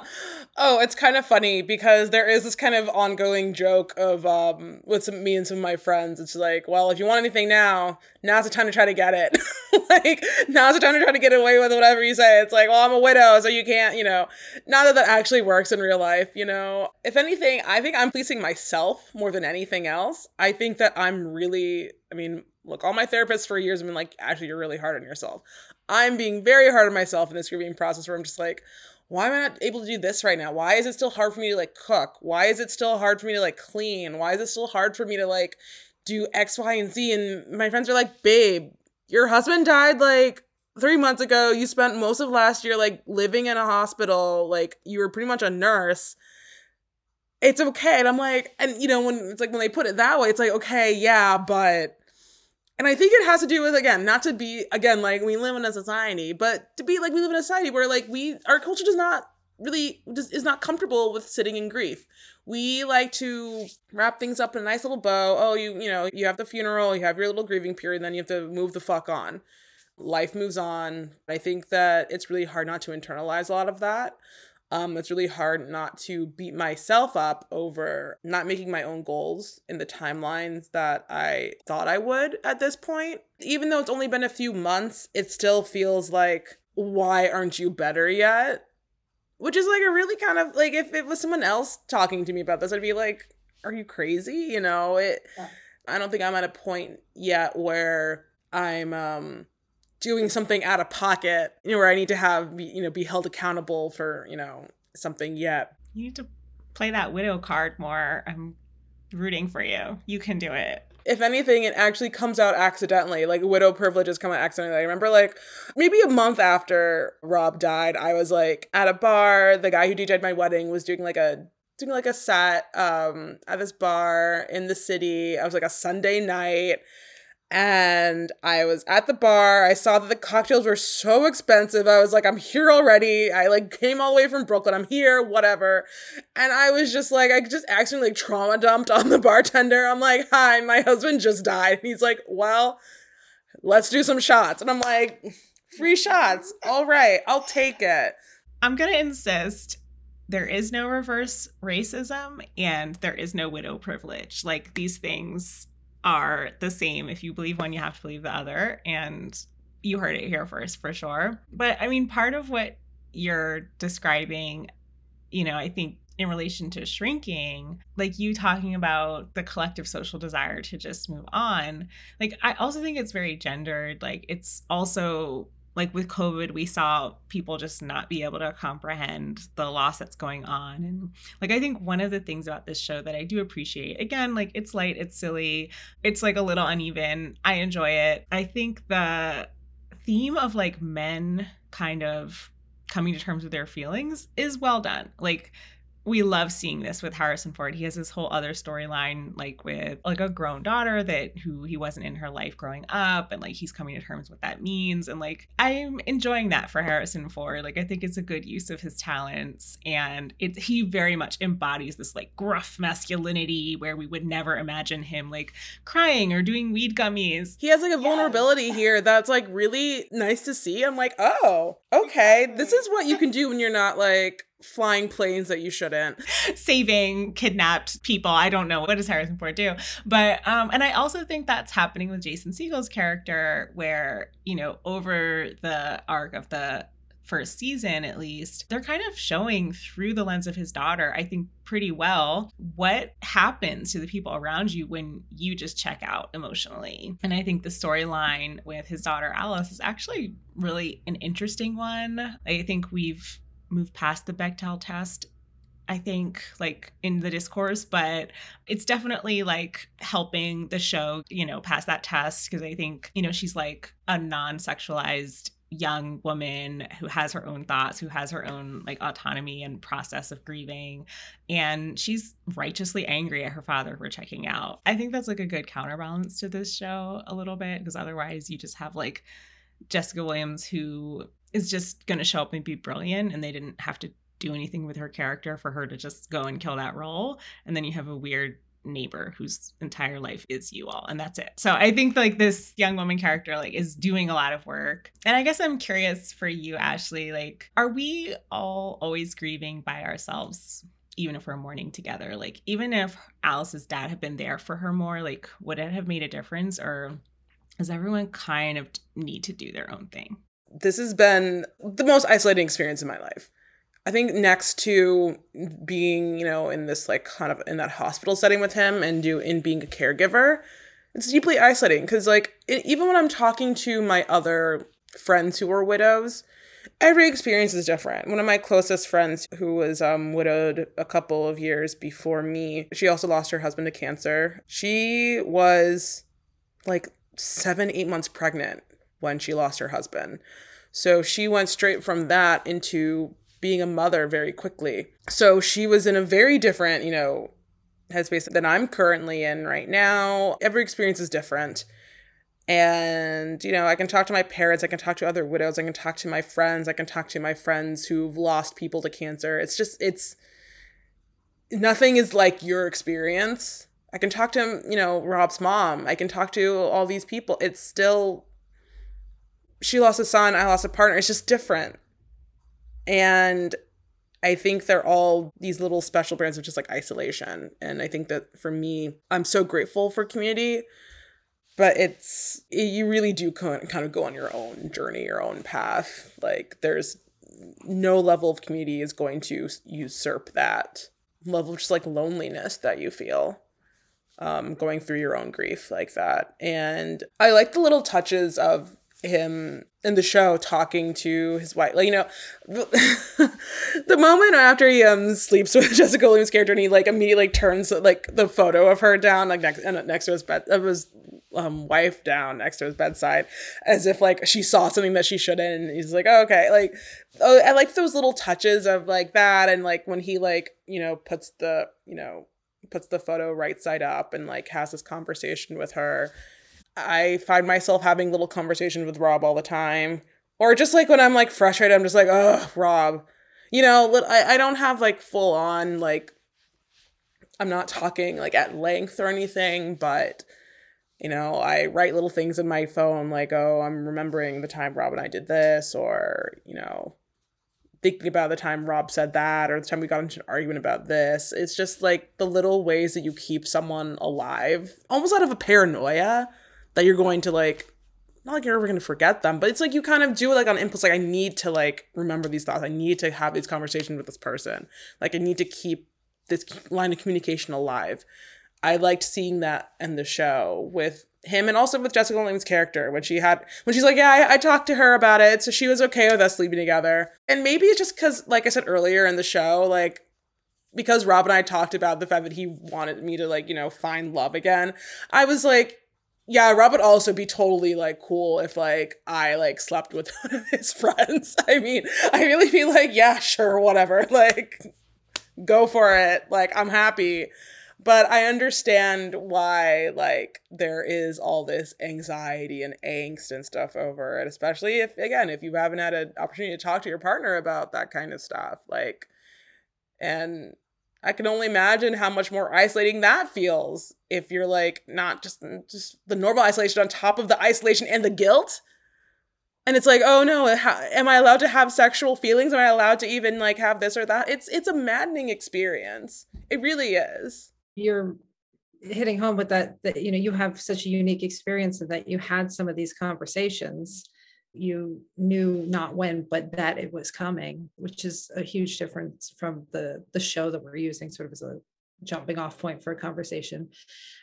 Oh it's kind of funny because there is this kind of ongoing joke of um with some, me and some of my friends. It's like well if you want anything now now's the time to try to get it. Like now's the time to try to get away with whatever you say. It's like well i'm a widow so you can't you know. Not that that actually works in real life you know. If anything i think i'm policing myself more than anything else. I think that i'm really i mean look, all my therapists for years have been like, actually, you're really hard on yourself. I'm being very hard on myself in this grieving process where I'm just like, why am I not able to do this right now? Why is it still hard for me to like cook? Why is it still hard for me to like clean? Why is it still hard for me to like do X, Y, and Z? And my friends are like, babe, your husband died like three months ago. You spent most of last year like living in a hospital. Like you were pretty much a nurse. It's okay. And I'm like, and you know, when it's like when they put it that way, it's like, okay, yeah, but and I think it has to do with again, not to be again like we live in a society, but to be like we live in a society where like we our culture does not really just is not comfortable with sitting in grief. We like to wrap things up in a nice little bow. Oh, you you know, you have the funeral, you have your little grieving period, then you have to move the fuck on. Life moves on. I think that it's really hard not to internalize a lot of that. Um, it's really hard not to beat myself up over not making my own goals in the timelines that I thought I would at this point. Even though it's only been a few months, it still feels like, why aren't you better yet? Which is like a really kind of like if it was someone else talking to me about this, I'd be like, are you crazy? You know, it yeah. I don't think I'm at a point yet where I'm um doing something out of pocket, you know, where I need to have, you know, be held accountable for, you know, something yet. You need to play that widow card more. I'm rooting for you. You can do it. If anything, it actually comes out accidentally. Like widow privileges come out accidentally. I remember like maybe a month after Rob died, I was like at a bar. The guy who DJed my wedding was doing like a doing like a set um at this bar in the city. I was like a Sunday night and I was at the bar. I saw that the cocktails were so expensive. I was like, I'm here already. I like came all the way from Brooklyn. I'm here, whatever. And I was just like, I just accidentally like trauma dumped on the bartender. I'm like, hi, my husband just died. And he's like, well, let's do some shots. And I'm like, free shots. All right, I'll take it. I'm going to insist there is no reverse racism and there is no widow privilege. Like these things are the same. If you believe one, you have to believe the other. And you heard it here first for sure. But I mean, part of what you're describing, you know, I think in relation to shrinking, like you talking about the collective social desire to just move on, like I also think it's very gendered. Like it's also like with COVID, we saw people just not be able to comprehend the loss that's going on. And like, I think one of the things about this show that I do appreciate, again, like it's light, it's silly, it's like a little uneven. I enjoy it. I think the theme of like men kind of coming to terms with their feelings is well done. Like, we love seeing this with Harrison Ford. He has this whole other storyline like with like a grown daughter that who he wasn't in her life growing up and like he's coming to terms with what that means and like I'm enjoying that for Harrison Ford. Like I think it's a good use of his talents and it he very much embodies this like gruff masculinity where we would never imagine him like crying or doing weed gummies. He has like a vulnerability here that's like really nice to see. I'm like, "Oh, okay. This is what you can do when you're not like flying planes that you shouldn't. Saving kidnapped people. I don't know. What does harrison ford do? But um and i also think that's happening with jason segel's character where you know over the arc of the first season at least they're kind of showing through the lens of his daughter i think pretty well what happens to the people around you when you just check out emotionally. And i think the storyline with his daughter alice is actually really an interesting one. I think we've moved past the Bechdel test I think like in the discourse, but it's definitely like helping the show, you know, pass that test because I think, you know, she's like a non sexualized young woman who has her own thoughts, who has her own like autonomy and process of grieving. And she's righteously angry at her father for checking out. I think that's like a good counterbalance to this show a little bit because otherwise you just have like Jessica Williams who is just going to show up and be brilliant and they didn't have to do anything with her character for her to just go and kill that role. And then you have a weird neighbor whose entire life is you all and that's it. So i think like this young woman character like is doing a lot of work. And i guess i'm curious for you ashley like are we all always grieving by ourselves even if we're mourning together? Like even if alice's dad had been there for her more like would it have made a difference or does everyone kind of need to do their own thing this has been the most isolating experience in my life. I think next to being, you know, in this like kind of in that hospital setting with him and do in being a caregiver, it's deeply isolating because like it, even when I'm talking to my other friends who are widows, every experience is different. One of my closest friends who was um widowed a couple of years before me, she also lost her husband to cancer. She was like 7 8 months pregnant when she lost her husband. So she went straight from that into being a mother very quickly. So she was in a very different, you know, headspace than I'm currently in right now. Every experience is different. And, you know, I can talk to my parents, I can talk to other widows, I can talk to my friends, I can talk to my friends who've lost people to cancer. It's just, it's nothing is like your experience. I can talk to, you know, Rob's mom. I can talk to all these people. It's still she lost a son, I lost a partner. It's just different. And I think they're all these little special brands of just like isolation. And I think that for me, I'm so grateful for community, but it's, you really do kind of go on your own journey, your own path. Like there's no level of community is going to usurp that level of just like loneliness that you feel um, going through your own grief like that. And I like the little touches of him in the show talking to his wife. Like, you know, the moment after he um sleeps with Jessica Williams' character and he like immediately turns like the photo of her down like next next to his bed of his um wife down next to his bedside as if like she saw something that she shouldn't and he's like oh, okay like oh, I like those little touches of like that and like when he like you know puts the you know puts the photo right side up and like has this conversation with her I find myself having little conversations with Rob all the time. Or just like when I'm like frustrated, I'm just like, oh, Rob. You know, I, I don't have like full on, like, I'm not talking like at length or anything, but, you know, I write little things in my phone like, oh, I'm remembering the time Rob and I did this, or, you know, thinking about the time Rob said that, or the time we got into an argument about this. It's just like the little ways that you keep someone alive, almost out of a paranoia that you're going to like not like you're ever to forget them, but it's like you kind of do it like on impulse. Like I need to like remember these thoughts. I need to have these conversations with this person. Like I need to keep this line of communication alive. I liked seeing that in the show with him and also with Jessica Williams' character when she had when she's like, yeah, I, I talked to her about it, so she was okay with us sleeping together. And maybe it's just because, like I said earlier in the show, like because Rob and I talked about the fact that he wanted me to like you know find love again. I was like, yeah, Rob would also be totally like cool if like I like slept with one of his friends. I mean, I really be like, yeah, sure, whatever. Like, go for it. Like, I'm happy. But I understand why like there is all this anxiety and angst and stuff over it, especially if again, if you haven't had an opportunity to talk to your partner about that kind of stuff. Like, and I can only imagine how much more isolating that feels if you're like not just mm, just the normal isolation on top of the isolation and the guilt. And it's like oh no am i allowed to have sexual feelings? Am i allowed to even like have this or that? It's it's a maddening experience. It really is. You're hitting home with that that you know you have such a unique experience and that you had some of these conversations you knew not when but that it was coming which is a huge difference from the the show that we're using sort of as a jumping off point for a conversation.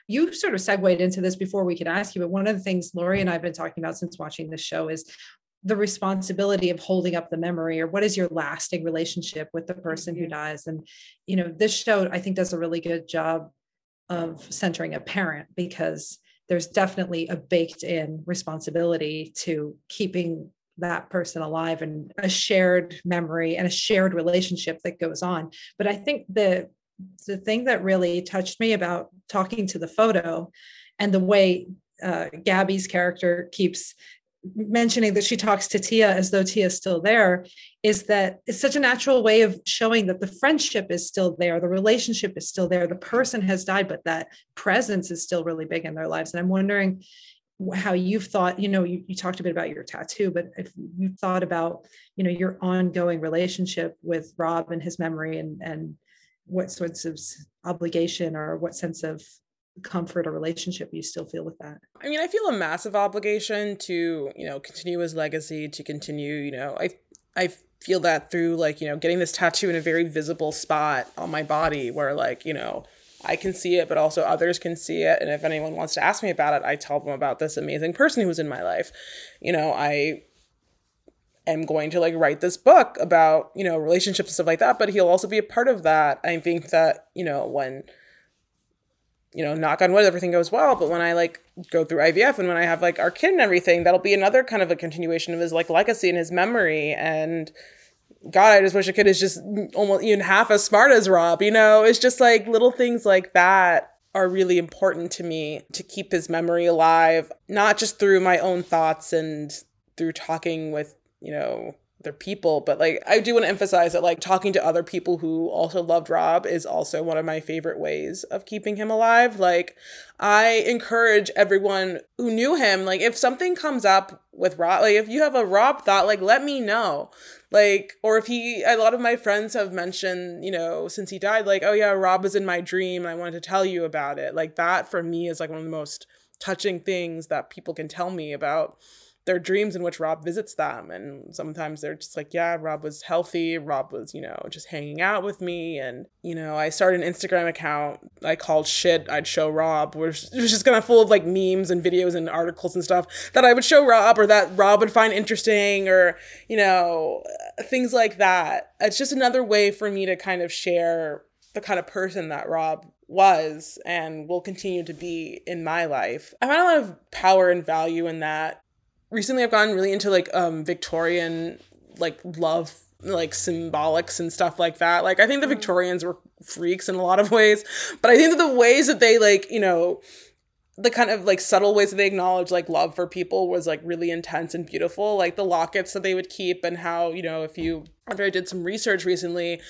You sort of segued into this before we could ask you but one of the things lori and i've been talking about since watching this show is the responsibility of holding up the memory or what is your lasting relationship with the person who dies. And you know this show i think does a really good job of centering a parent because there's definitely a baked in responsibility to keeping that person alive and a shared memory and a shared relationship that goes on. But i think the the thing that really touched me about talking to the photo and the way uh, Gaby's character keeps mentioning that she talks to Tia as though tia's still there is that it's such a natural way of showing that the friendship is still there, the relationship is still there, the person has died, but that presence is still really big in their lives. And I'm wondering how you've thought, you know, you, you talked a bit about your tattoo, but if you thought about, you know, your ongoing relationship with Rob and his memory and and what sorts of obligation or what sense of comfort or relationship you still feel with that i mean i feel a massive obligation to you know continue his legacy to continue you know i i feel that through like you know getting this tattoo in a very visible spot on my body where like you know I can see it, but also others can see it. And if anyone wants to ask me about it, I tell them about this amazing person who was in my life. You know, I am going to like write this book about, you know, relationships and stuff like that, but he'll also be a part of that. I think that, you know, when you know, knock on wood, everything goes well. But when I like go through IVF and when I have like our kid and everything, that'll be another kind of a continuation of his like legacy and his memory. And God, I just wish a kid is just almost even half as smart as Rob. You know, it's just like little things like that are really important to me to keep his memory alive, not just through my own thoughts and through talking with, you know, other people but like i do want to emphasize that like talking to other people who also loved rob is also one of my favorite ways of keeping him alive like i encourage everyone who knew him like if something comes up with rob like if you have a rob thought like let me know. Like or if he a lot of my friends have mentioned you know since he died like oh yeah rob was in my dream and i wanted to tell you about it. Like that for me is like one of the most touching things that people can tell me about their dreams in which Rob visits them. And sometimes they're just like, yeah, Rob was healthy. Rob was, you know, just hanging out with me. And, you know, I started an Instagram account I called Shit I'd Show Rob, which was just kind of full of like memes and videos and articles and stuff that I would show Rob or that Rob would find interesting or, you know, things like that. It's just another way for me to kind of share the kind of person that Rob was and will continue to be in my life. I find a lot of power and value in that recently I've gotten really into like um Victorian like love like symbolics and stuff like that. Like I think the mm. Victorians were freaks in a lot of ways, but I think that the ways that they like, you know, the kind of like subtle ways that they acknowledge like love for people was like really intense and beautiful. Like the lockets that they would keep and how, you know, if you after I did some research recently,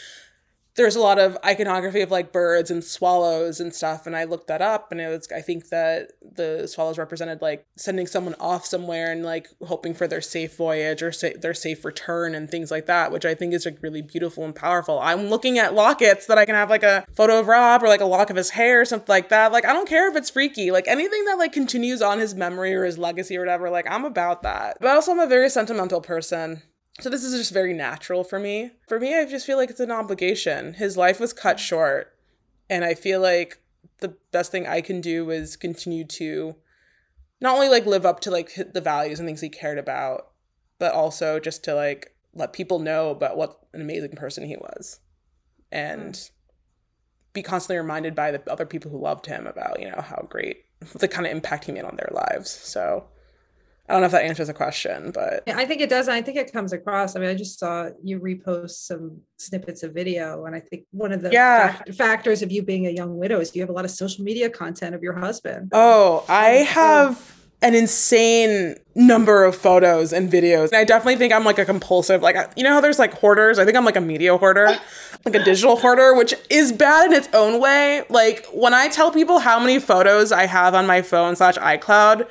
there's a lot of iconography of like birds and swallows and stuff and i looked that up and it was i think that the swallows represented like sending someone off somewhere and like hoping for their safe voyage or sa- their safe return and things like that which i think is like really beautiful and powerful. I'm looking at lockets that i can have like a photo of rob or like a lock of his hair or something like that. Like i don't care if it's freaky. Like anything that like continues on his memory or his legacy or whatever like i'm about that. But also i'm a very sentimental person so this is just very natural for me. For me, I just feel like it's an obligation. His life was cut short, and I feel like the best thing I can do is continue to not only like live up to like the values and things he cared about, but also just to like let people know about what an amazing person he was. And hmm. be constantly reminded by the other people who loved him about, you know, how great the kind of impact he made on their lives. So I don't know if that answers the question, but I think it does. I think it comes across. I mean, I just saw you repost some snippets of video, and I think one of the yeah. factors of you being a young widow is you have a lot of social media content of your husband. Oh, I oh. have an insane number of photos and videos. And I definitely think I'm like a compulsive, like, you know how there's like hoarders? I think I'm like a media hoarder, like a digital hoarder, which is bad in its own way. Like, when I tell people how many photos I have on my phone slash iCloud,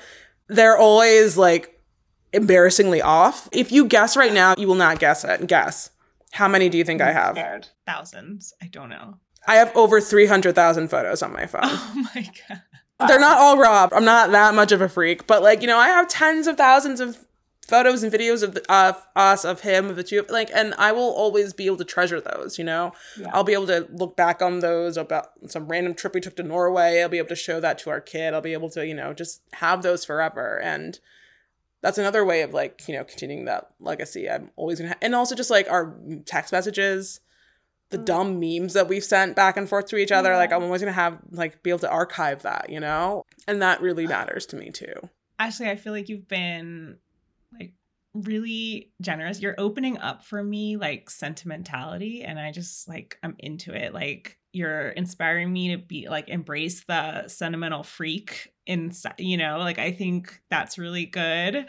they're always like embarrassingly off. If you guess right now, you will not guess it. Guess. How many do you think I have? Scared. Thousands. I don't know. I have over 300,000 photos on my phone. Oh my god. They're not all Rob. I'm not that much of a freak, but like, you know, I have tens of thousands of photos and videos of, of us, of him, of the two, like, and I will always be able to treasure those, you know? Yeah. I'll be able to look back on those about some random trip we took to Norway. I'll be able to show that to our kid. I'll be able to, you know, just have those forever. And that's another way of like, you know, continuing that legacy. I'm always gonna, ha- and also just like our text messages, the mm. dumb memes that we've sent back and forth to each other. Like, I'm always gonna have, like, be able to archive that, you know? And that really uh, matters to me too. Ashley, I feel like you've been like really generous. You're opening up for me like sentimentality and I just like I'm into it. Like you're inspiring me to be like embrace the sentimental freak in you know, like I think that's really good.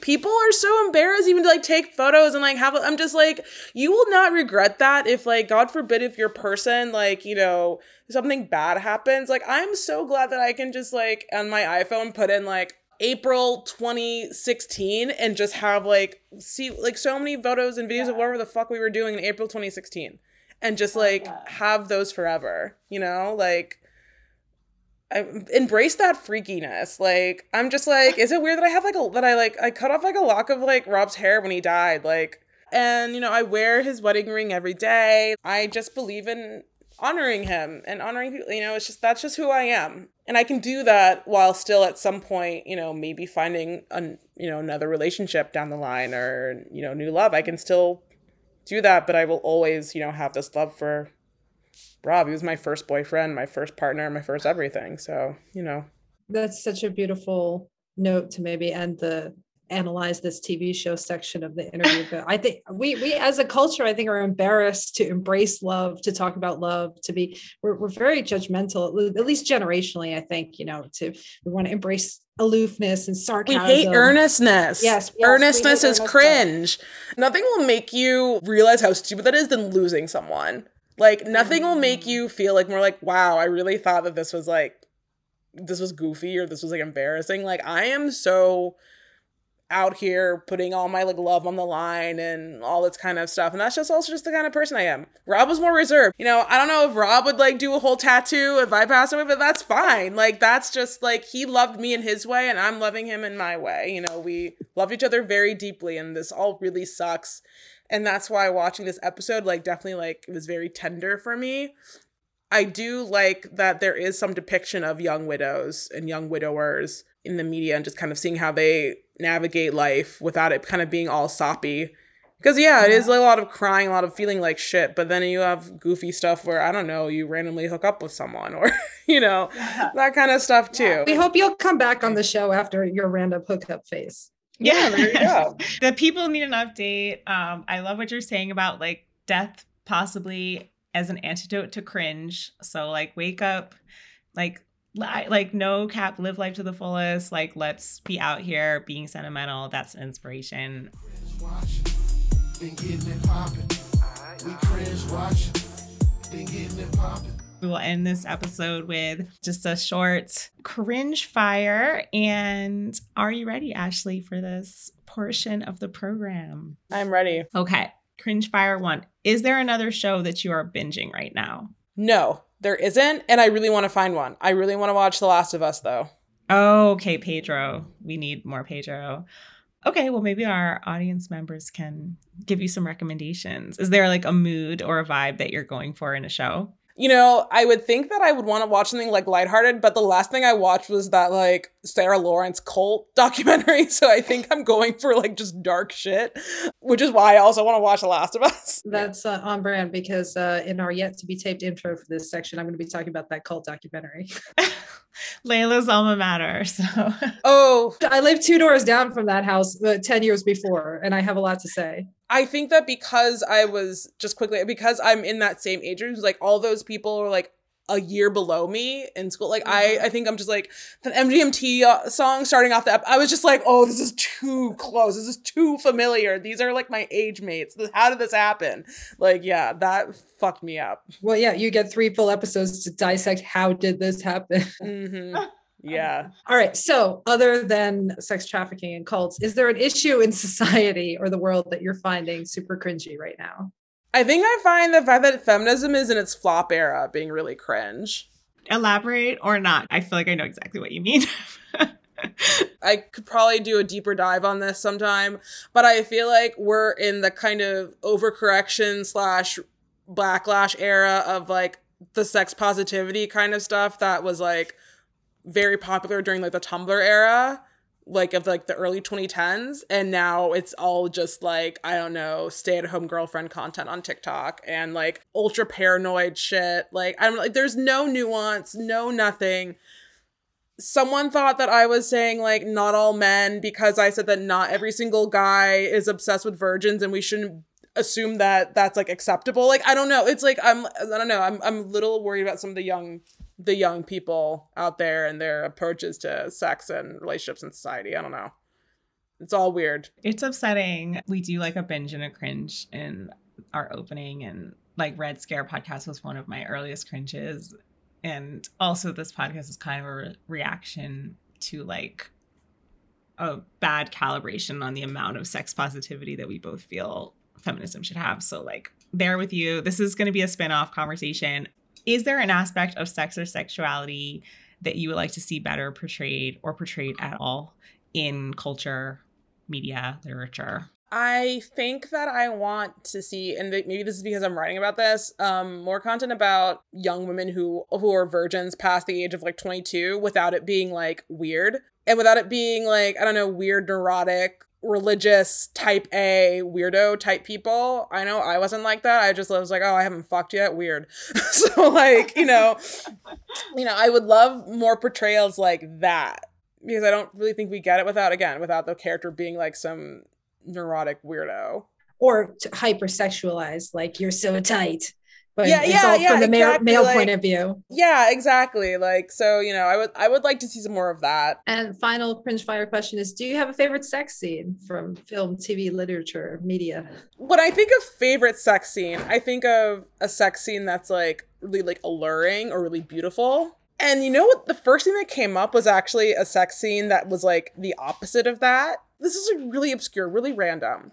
people are so embarrassed even to like take photos and like have i'm just like you will not regret that if like god forbid if your person like you know something bad happens like i'm so glad that i can just like on my iphone put in like april 2016 and just have like see like so many photos and videos of whatever the fuck we were doing in april 2016 and just like have those forever you know like I embrace that freakiness. Like I'm just like, is it weird that I have like a that I like I cut off like a lock of like Rob's hair when he died, like, and you know I wear his wedding ring every day. I just believe in honoring him and honoring people. You know, it's just that's just who I am, and I can do that while still at some point, you know, maybe finding an you know another relationship down the line or you know new love. I can still do that, but I will always you know have this love for Rob. He was my first boyfriend, my first partner, my first everything. So, you know. That's such a beautiful note to maybe end the analyze this TV show section of the interview. But I think we we as a culture, I think are embarrassed to embrace love, to talk about love, to be we're, we're very judgmental, at least generationally, I think, you know, to we want to embrace aloofness and sarcasm. We hate earnestness. Yes, yes, earnestness is earnestness. cringe. Nothing will make you realize how stupid that is than losing someone. Like nothing will make Mm. you feel like more like, wow, I really thought that this was like this was goofy or this was like embarrassing. Like I am so out here putting all my like love on the line and all this kind of stuff. And that's just also just the kind of person I am. Rob was more reserved. You know, I don't know if Rob would like do a whole tattoo if I pass away, but that's fine. Like that's just like he loved me in his way and I'm loving him in my way. You know, we love each other very deeply and this all really sucks. And that's why watching this episode like definitely like was very tender for me. I do like that there is some depiction of young widows and young widowers in the media and just kind of seeing how they navigate life without it kind of being all soppy. Because yeah, it is a lot of crying, a lot of feeling like shit, but then you have goofy stuff where I don't know, you randomly hook up with someone or you know, that kind of stuff too. We hope you'll come back on the show after your random hookup phase. Yeah, there you go. the people need an update. Um, I love what you're saying about like death possibly as an antidote to cringe. So like wake up, like li- like no cap, live life to the fullest. Like let's be out here being sentimental. That's an inspiration. watching, been getting it poppin'. We cringe watching, been getting it poppin'. We will end this episode with just a short cringe fire. And are you ready, Ashley, for this portion of the program? I'm ready. Okay, cringe fire one. Is there another show that you are binging right now? No, there isn't, and I really want to find one. I really want to watch The Last of Us though. Okay, Pedro. We need more Pedro. Okay, well, maybe our audience members can give you some recommendations. Is there like a mood or a vibe that you're going for in a show? You know, I would think that I would want to watch something like lighthearted, but the last thing I watched was that like Sarah Lawrence cult documentary. So I think I'm going for like just dark shit, which is why I also want to watch The Last of Us. That's uh, on brand because uh, in our yet to be taped intro for this section, I'm going to be talking about that cult documentary. Leila's alma mater. So Oh, I lived two doors down from that house uh, 10 years before, and I have a lot to say. I think that because I was just quickly because I'm in that same age range, like all those people are like a year below me in school. Like I, I think I'm just like the MGMT uh, song starting off the. Ep- I was just like, oh, this is too close. This is too familiar. These are like my age mates. How did this happen? Like, yeah, that fucked me up. Well, yeah, you get three full episodes to dissect how did this happen. hmm Yeah. All right. So, other than sex trafficking and cults, is there an issue in society or the world that you're finding super cringy right now? I think I find the fact that feminism is in its flop era being really cringe. Elaborate or not? I feel like I know exactly what you mean. I could probably do a deeper dive on this sometime, but I feel like we're in the kind of overcorrection slash backlash era of like the sex positivity kind of stuff that was like very popular during like the Tumblr era, like of like the early 2010s, and now it's all just like I don't know, stay at home girlfriend content on TikTok and like ultra paranoid shit. Like I'm like, there's no nuance, no nothing someone thought that I was saying like not all men because I said that not every single guy is obsessed with virgins and we shouldn't assume that that's like acceptable. Like I don't know. It's like I'm I don't know. I'm I'm a little worried about some of the young the young people out there and their approaches to sex and relationships in society. I don't know. It's all weird. It's upsetting. We do like a binge and a cringe in our opening and like Red Scare podcast was one of my earliest cringes and also this podcast is kind of a re- reaction to like a bad calibration on the amount of sex positivity that we both feel feminism should have so like there with you this is going to be a spin-off conversation is there an aspect of sex or sexuality that you would like to see better portrayed or portrayed at all in culture media literature? I think that I want to see, and maybe this is because I'm writing about this, um, more content about young women who who are virgins past the age of like 22, without it being like weird, and without it being like I don't know, weird, neurotic, religious type A weirdo type people. I know I wasn't like that. I just was like, oh, I haven't fucked yet. Weird. so like, you know, you know, I would love more portrayals like that because I don't really think we get it without again without the character being like some neurotic weirdo or hypersexualized like you're so tight but yeah, it's yeah, all yeah, from the male, exactly, male like- point of view. Yeah exactly like so you know i would i would like to see some more of that. And final cringe fire question is do you have a favorite sex scene from film tv literature media? When i think of favorite sex scene i think of a sex scene that's like really like alluring or really beautiful. And you know what? The first thing that came up was actually a sex scene that was like the opposite of that. This is like really obscure really random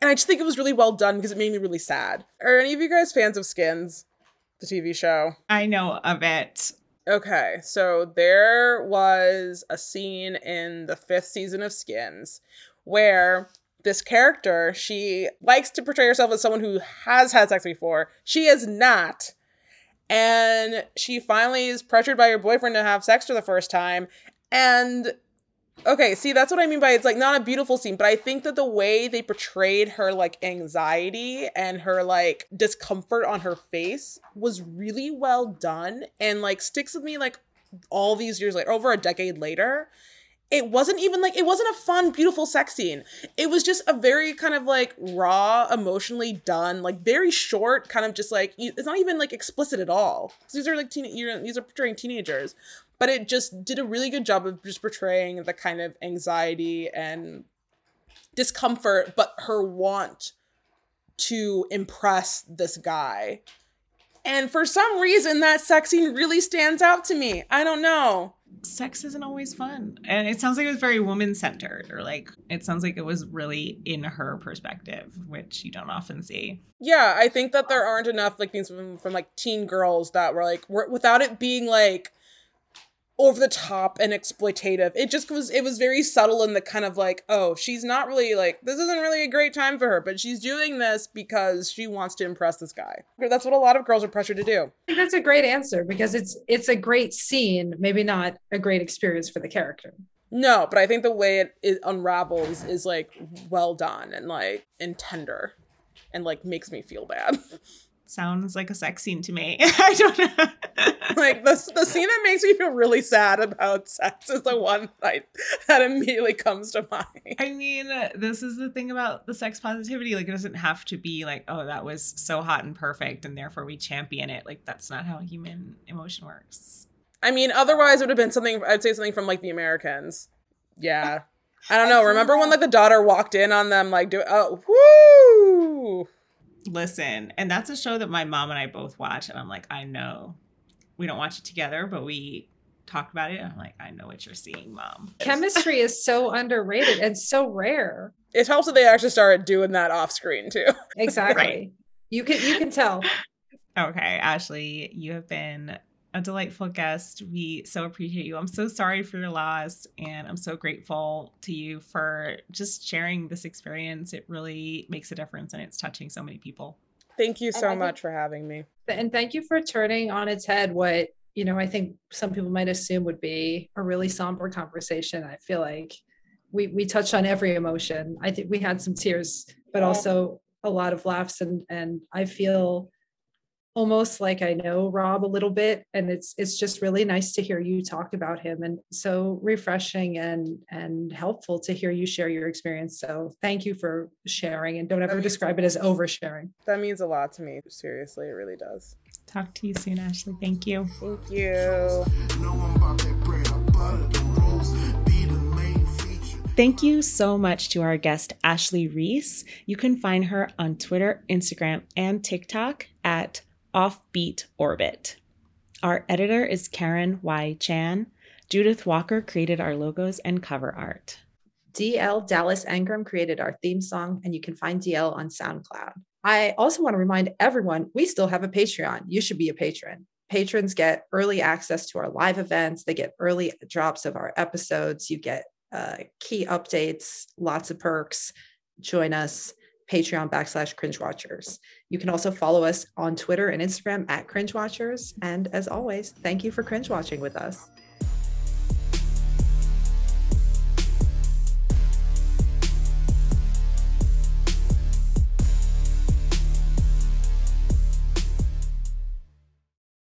and i just think it was really well done because it made me really sad are any of you guys fans of skins the tv show i know of it Okay, so there was a scene in the fifth season of Skins where this character, she likes to portray herself as someone who has had sex before. She is not. And she finally is pressured by her boyfriend to have sex for the first time. And okay, see, that's what I mean by it's like not a beautiful scene, but I think that the way they portrayed her like anxiety and her like discomfort on her face was really well done and like sticks with me like all these years later, over a decade later. It wasn't even like it wasn't a fun, beautiful sex scene. It was just a very kind of like raw, emotionally done, like very short, kind of just like it's not even like explicit at all. These are like teen, these are portraying teenagers, but it just did a really good job of just portraying the kind of anxiety and discomfort, but her want to impress this guy. And for some reason, that sex scene really stands out to me. I don't know. sex isn't always fun and it sounds like it was very woman centered or like it sounds like it was really in her perspective which you don't often see Yeah, I think that there aren't enough like things from, from like teen girls that were like were, without it being like over the top and exploitative. It just was it was very subtle in the kind of like, oh, she's not really like this isn't really a great time for her, but she's doing this because she wants to impress this guy. That's what a lot of girls are pressured to do. That's a great answer because it's it's a great scene, maybe not a great experience for the character. No, but I think the way it, it unravels is like well done and like and tender and like makes me feel bad. sounds like a sex scene to me i don't know like the, the scene that makes me feel really sad about sex is the one that, that immediately comes to mind. I mean, this is the thing about the sex positivity. Like, it doesn't have to be like, oh, that was so hot and perfect, and therefore we champion it. Like, that's not how human emotion works. I mean, otherwise it would have been something. I'd say something from like The Americans. Yeah, I don't know. Remember when like the daughter walked in on them like do oh woo. Listen, and that's a show that my mom and I both watch, and I'm like, I know we don't watch it together, but we talk about it. I'm like, I know what you're seeing, mom. Chemistry is so underrated and so rare. It helps that they actually started doing that off screen too. Exactly. Right. You can you can tell. Okay, Ashley, you have been a delightful guest. We so appreciate you. I'm so sorry for your loss, and I'm so grateful to you for just sharing this experience. It really makes a difference, and it's touching so many people. Thank you And so think- much for having me. And thank you for turning on its head what, you know, I think some people might assume would be a really somber conversation. I feel like we we touched on every emotion. I think we had some tears, but also a lot of laughs and and I feel almost like I know Rob a little bit and it's it's just really nice to hear you talk about him and so refreshing and and helpful to hear you share your experience. So thank you for sharing and don't ever describe it as oversharing. That means a lot to me. Seriously, it really does. Talk to you soon, Ashley. Thank you. Thank you. Know I'm about that bread, I butter the rolls, be the main feature. Thank you so much to our guest, Ashley Reese. You can find her on Twitter, Instagram, and TikTok at Offbeat Orbit. Our editor is Karen Y. Chan. Judith Walker created our logos and cover art. DL Dallas Engram created our theme song, and you can find DL on SoundCloud. I also want to remind everyone we still have a Patreon. You should be a patron. Patrons get early access to our live events, they get early drops of our episodes, you get uh, key updates, lots of perks. Join us. Patreon backslash cringe watchers. You can also follow us on Twitter and Instagram at cringe watchers. And as always, thank you for cringe watching with us.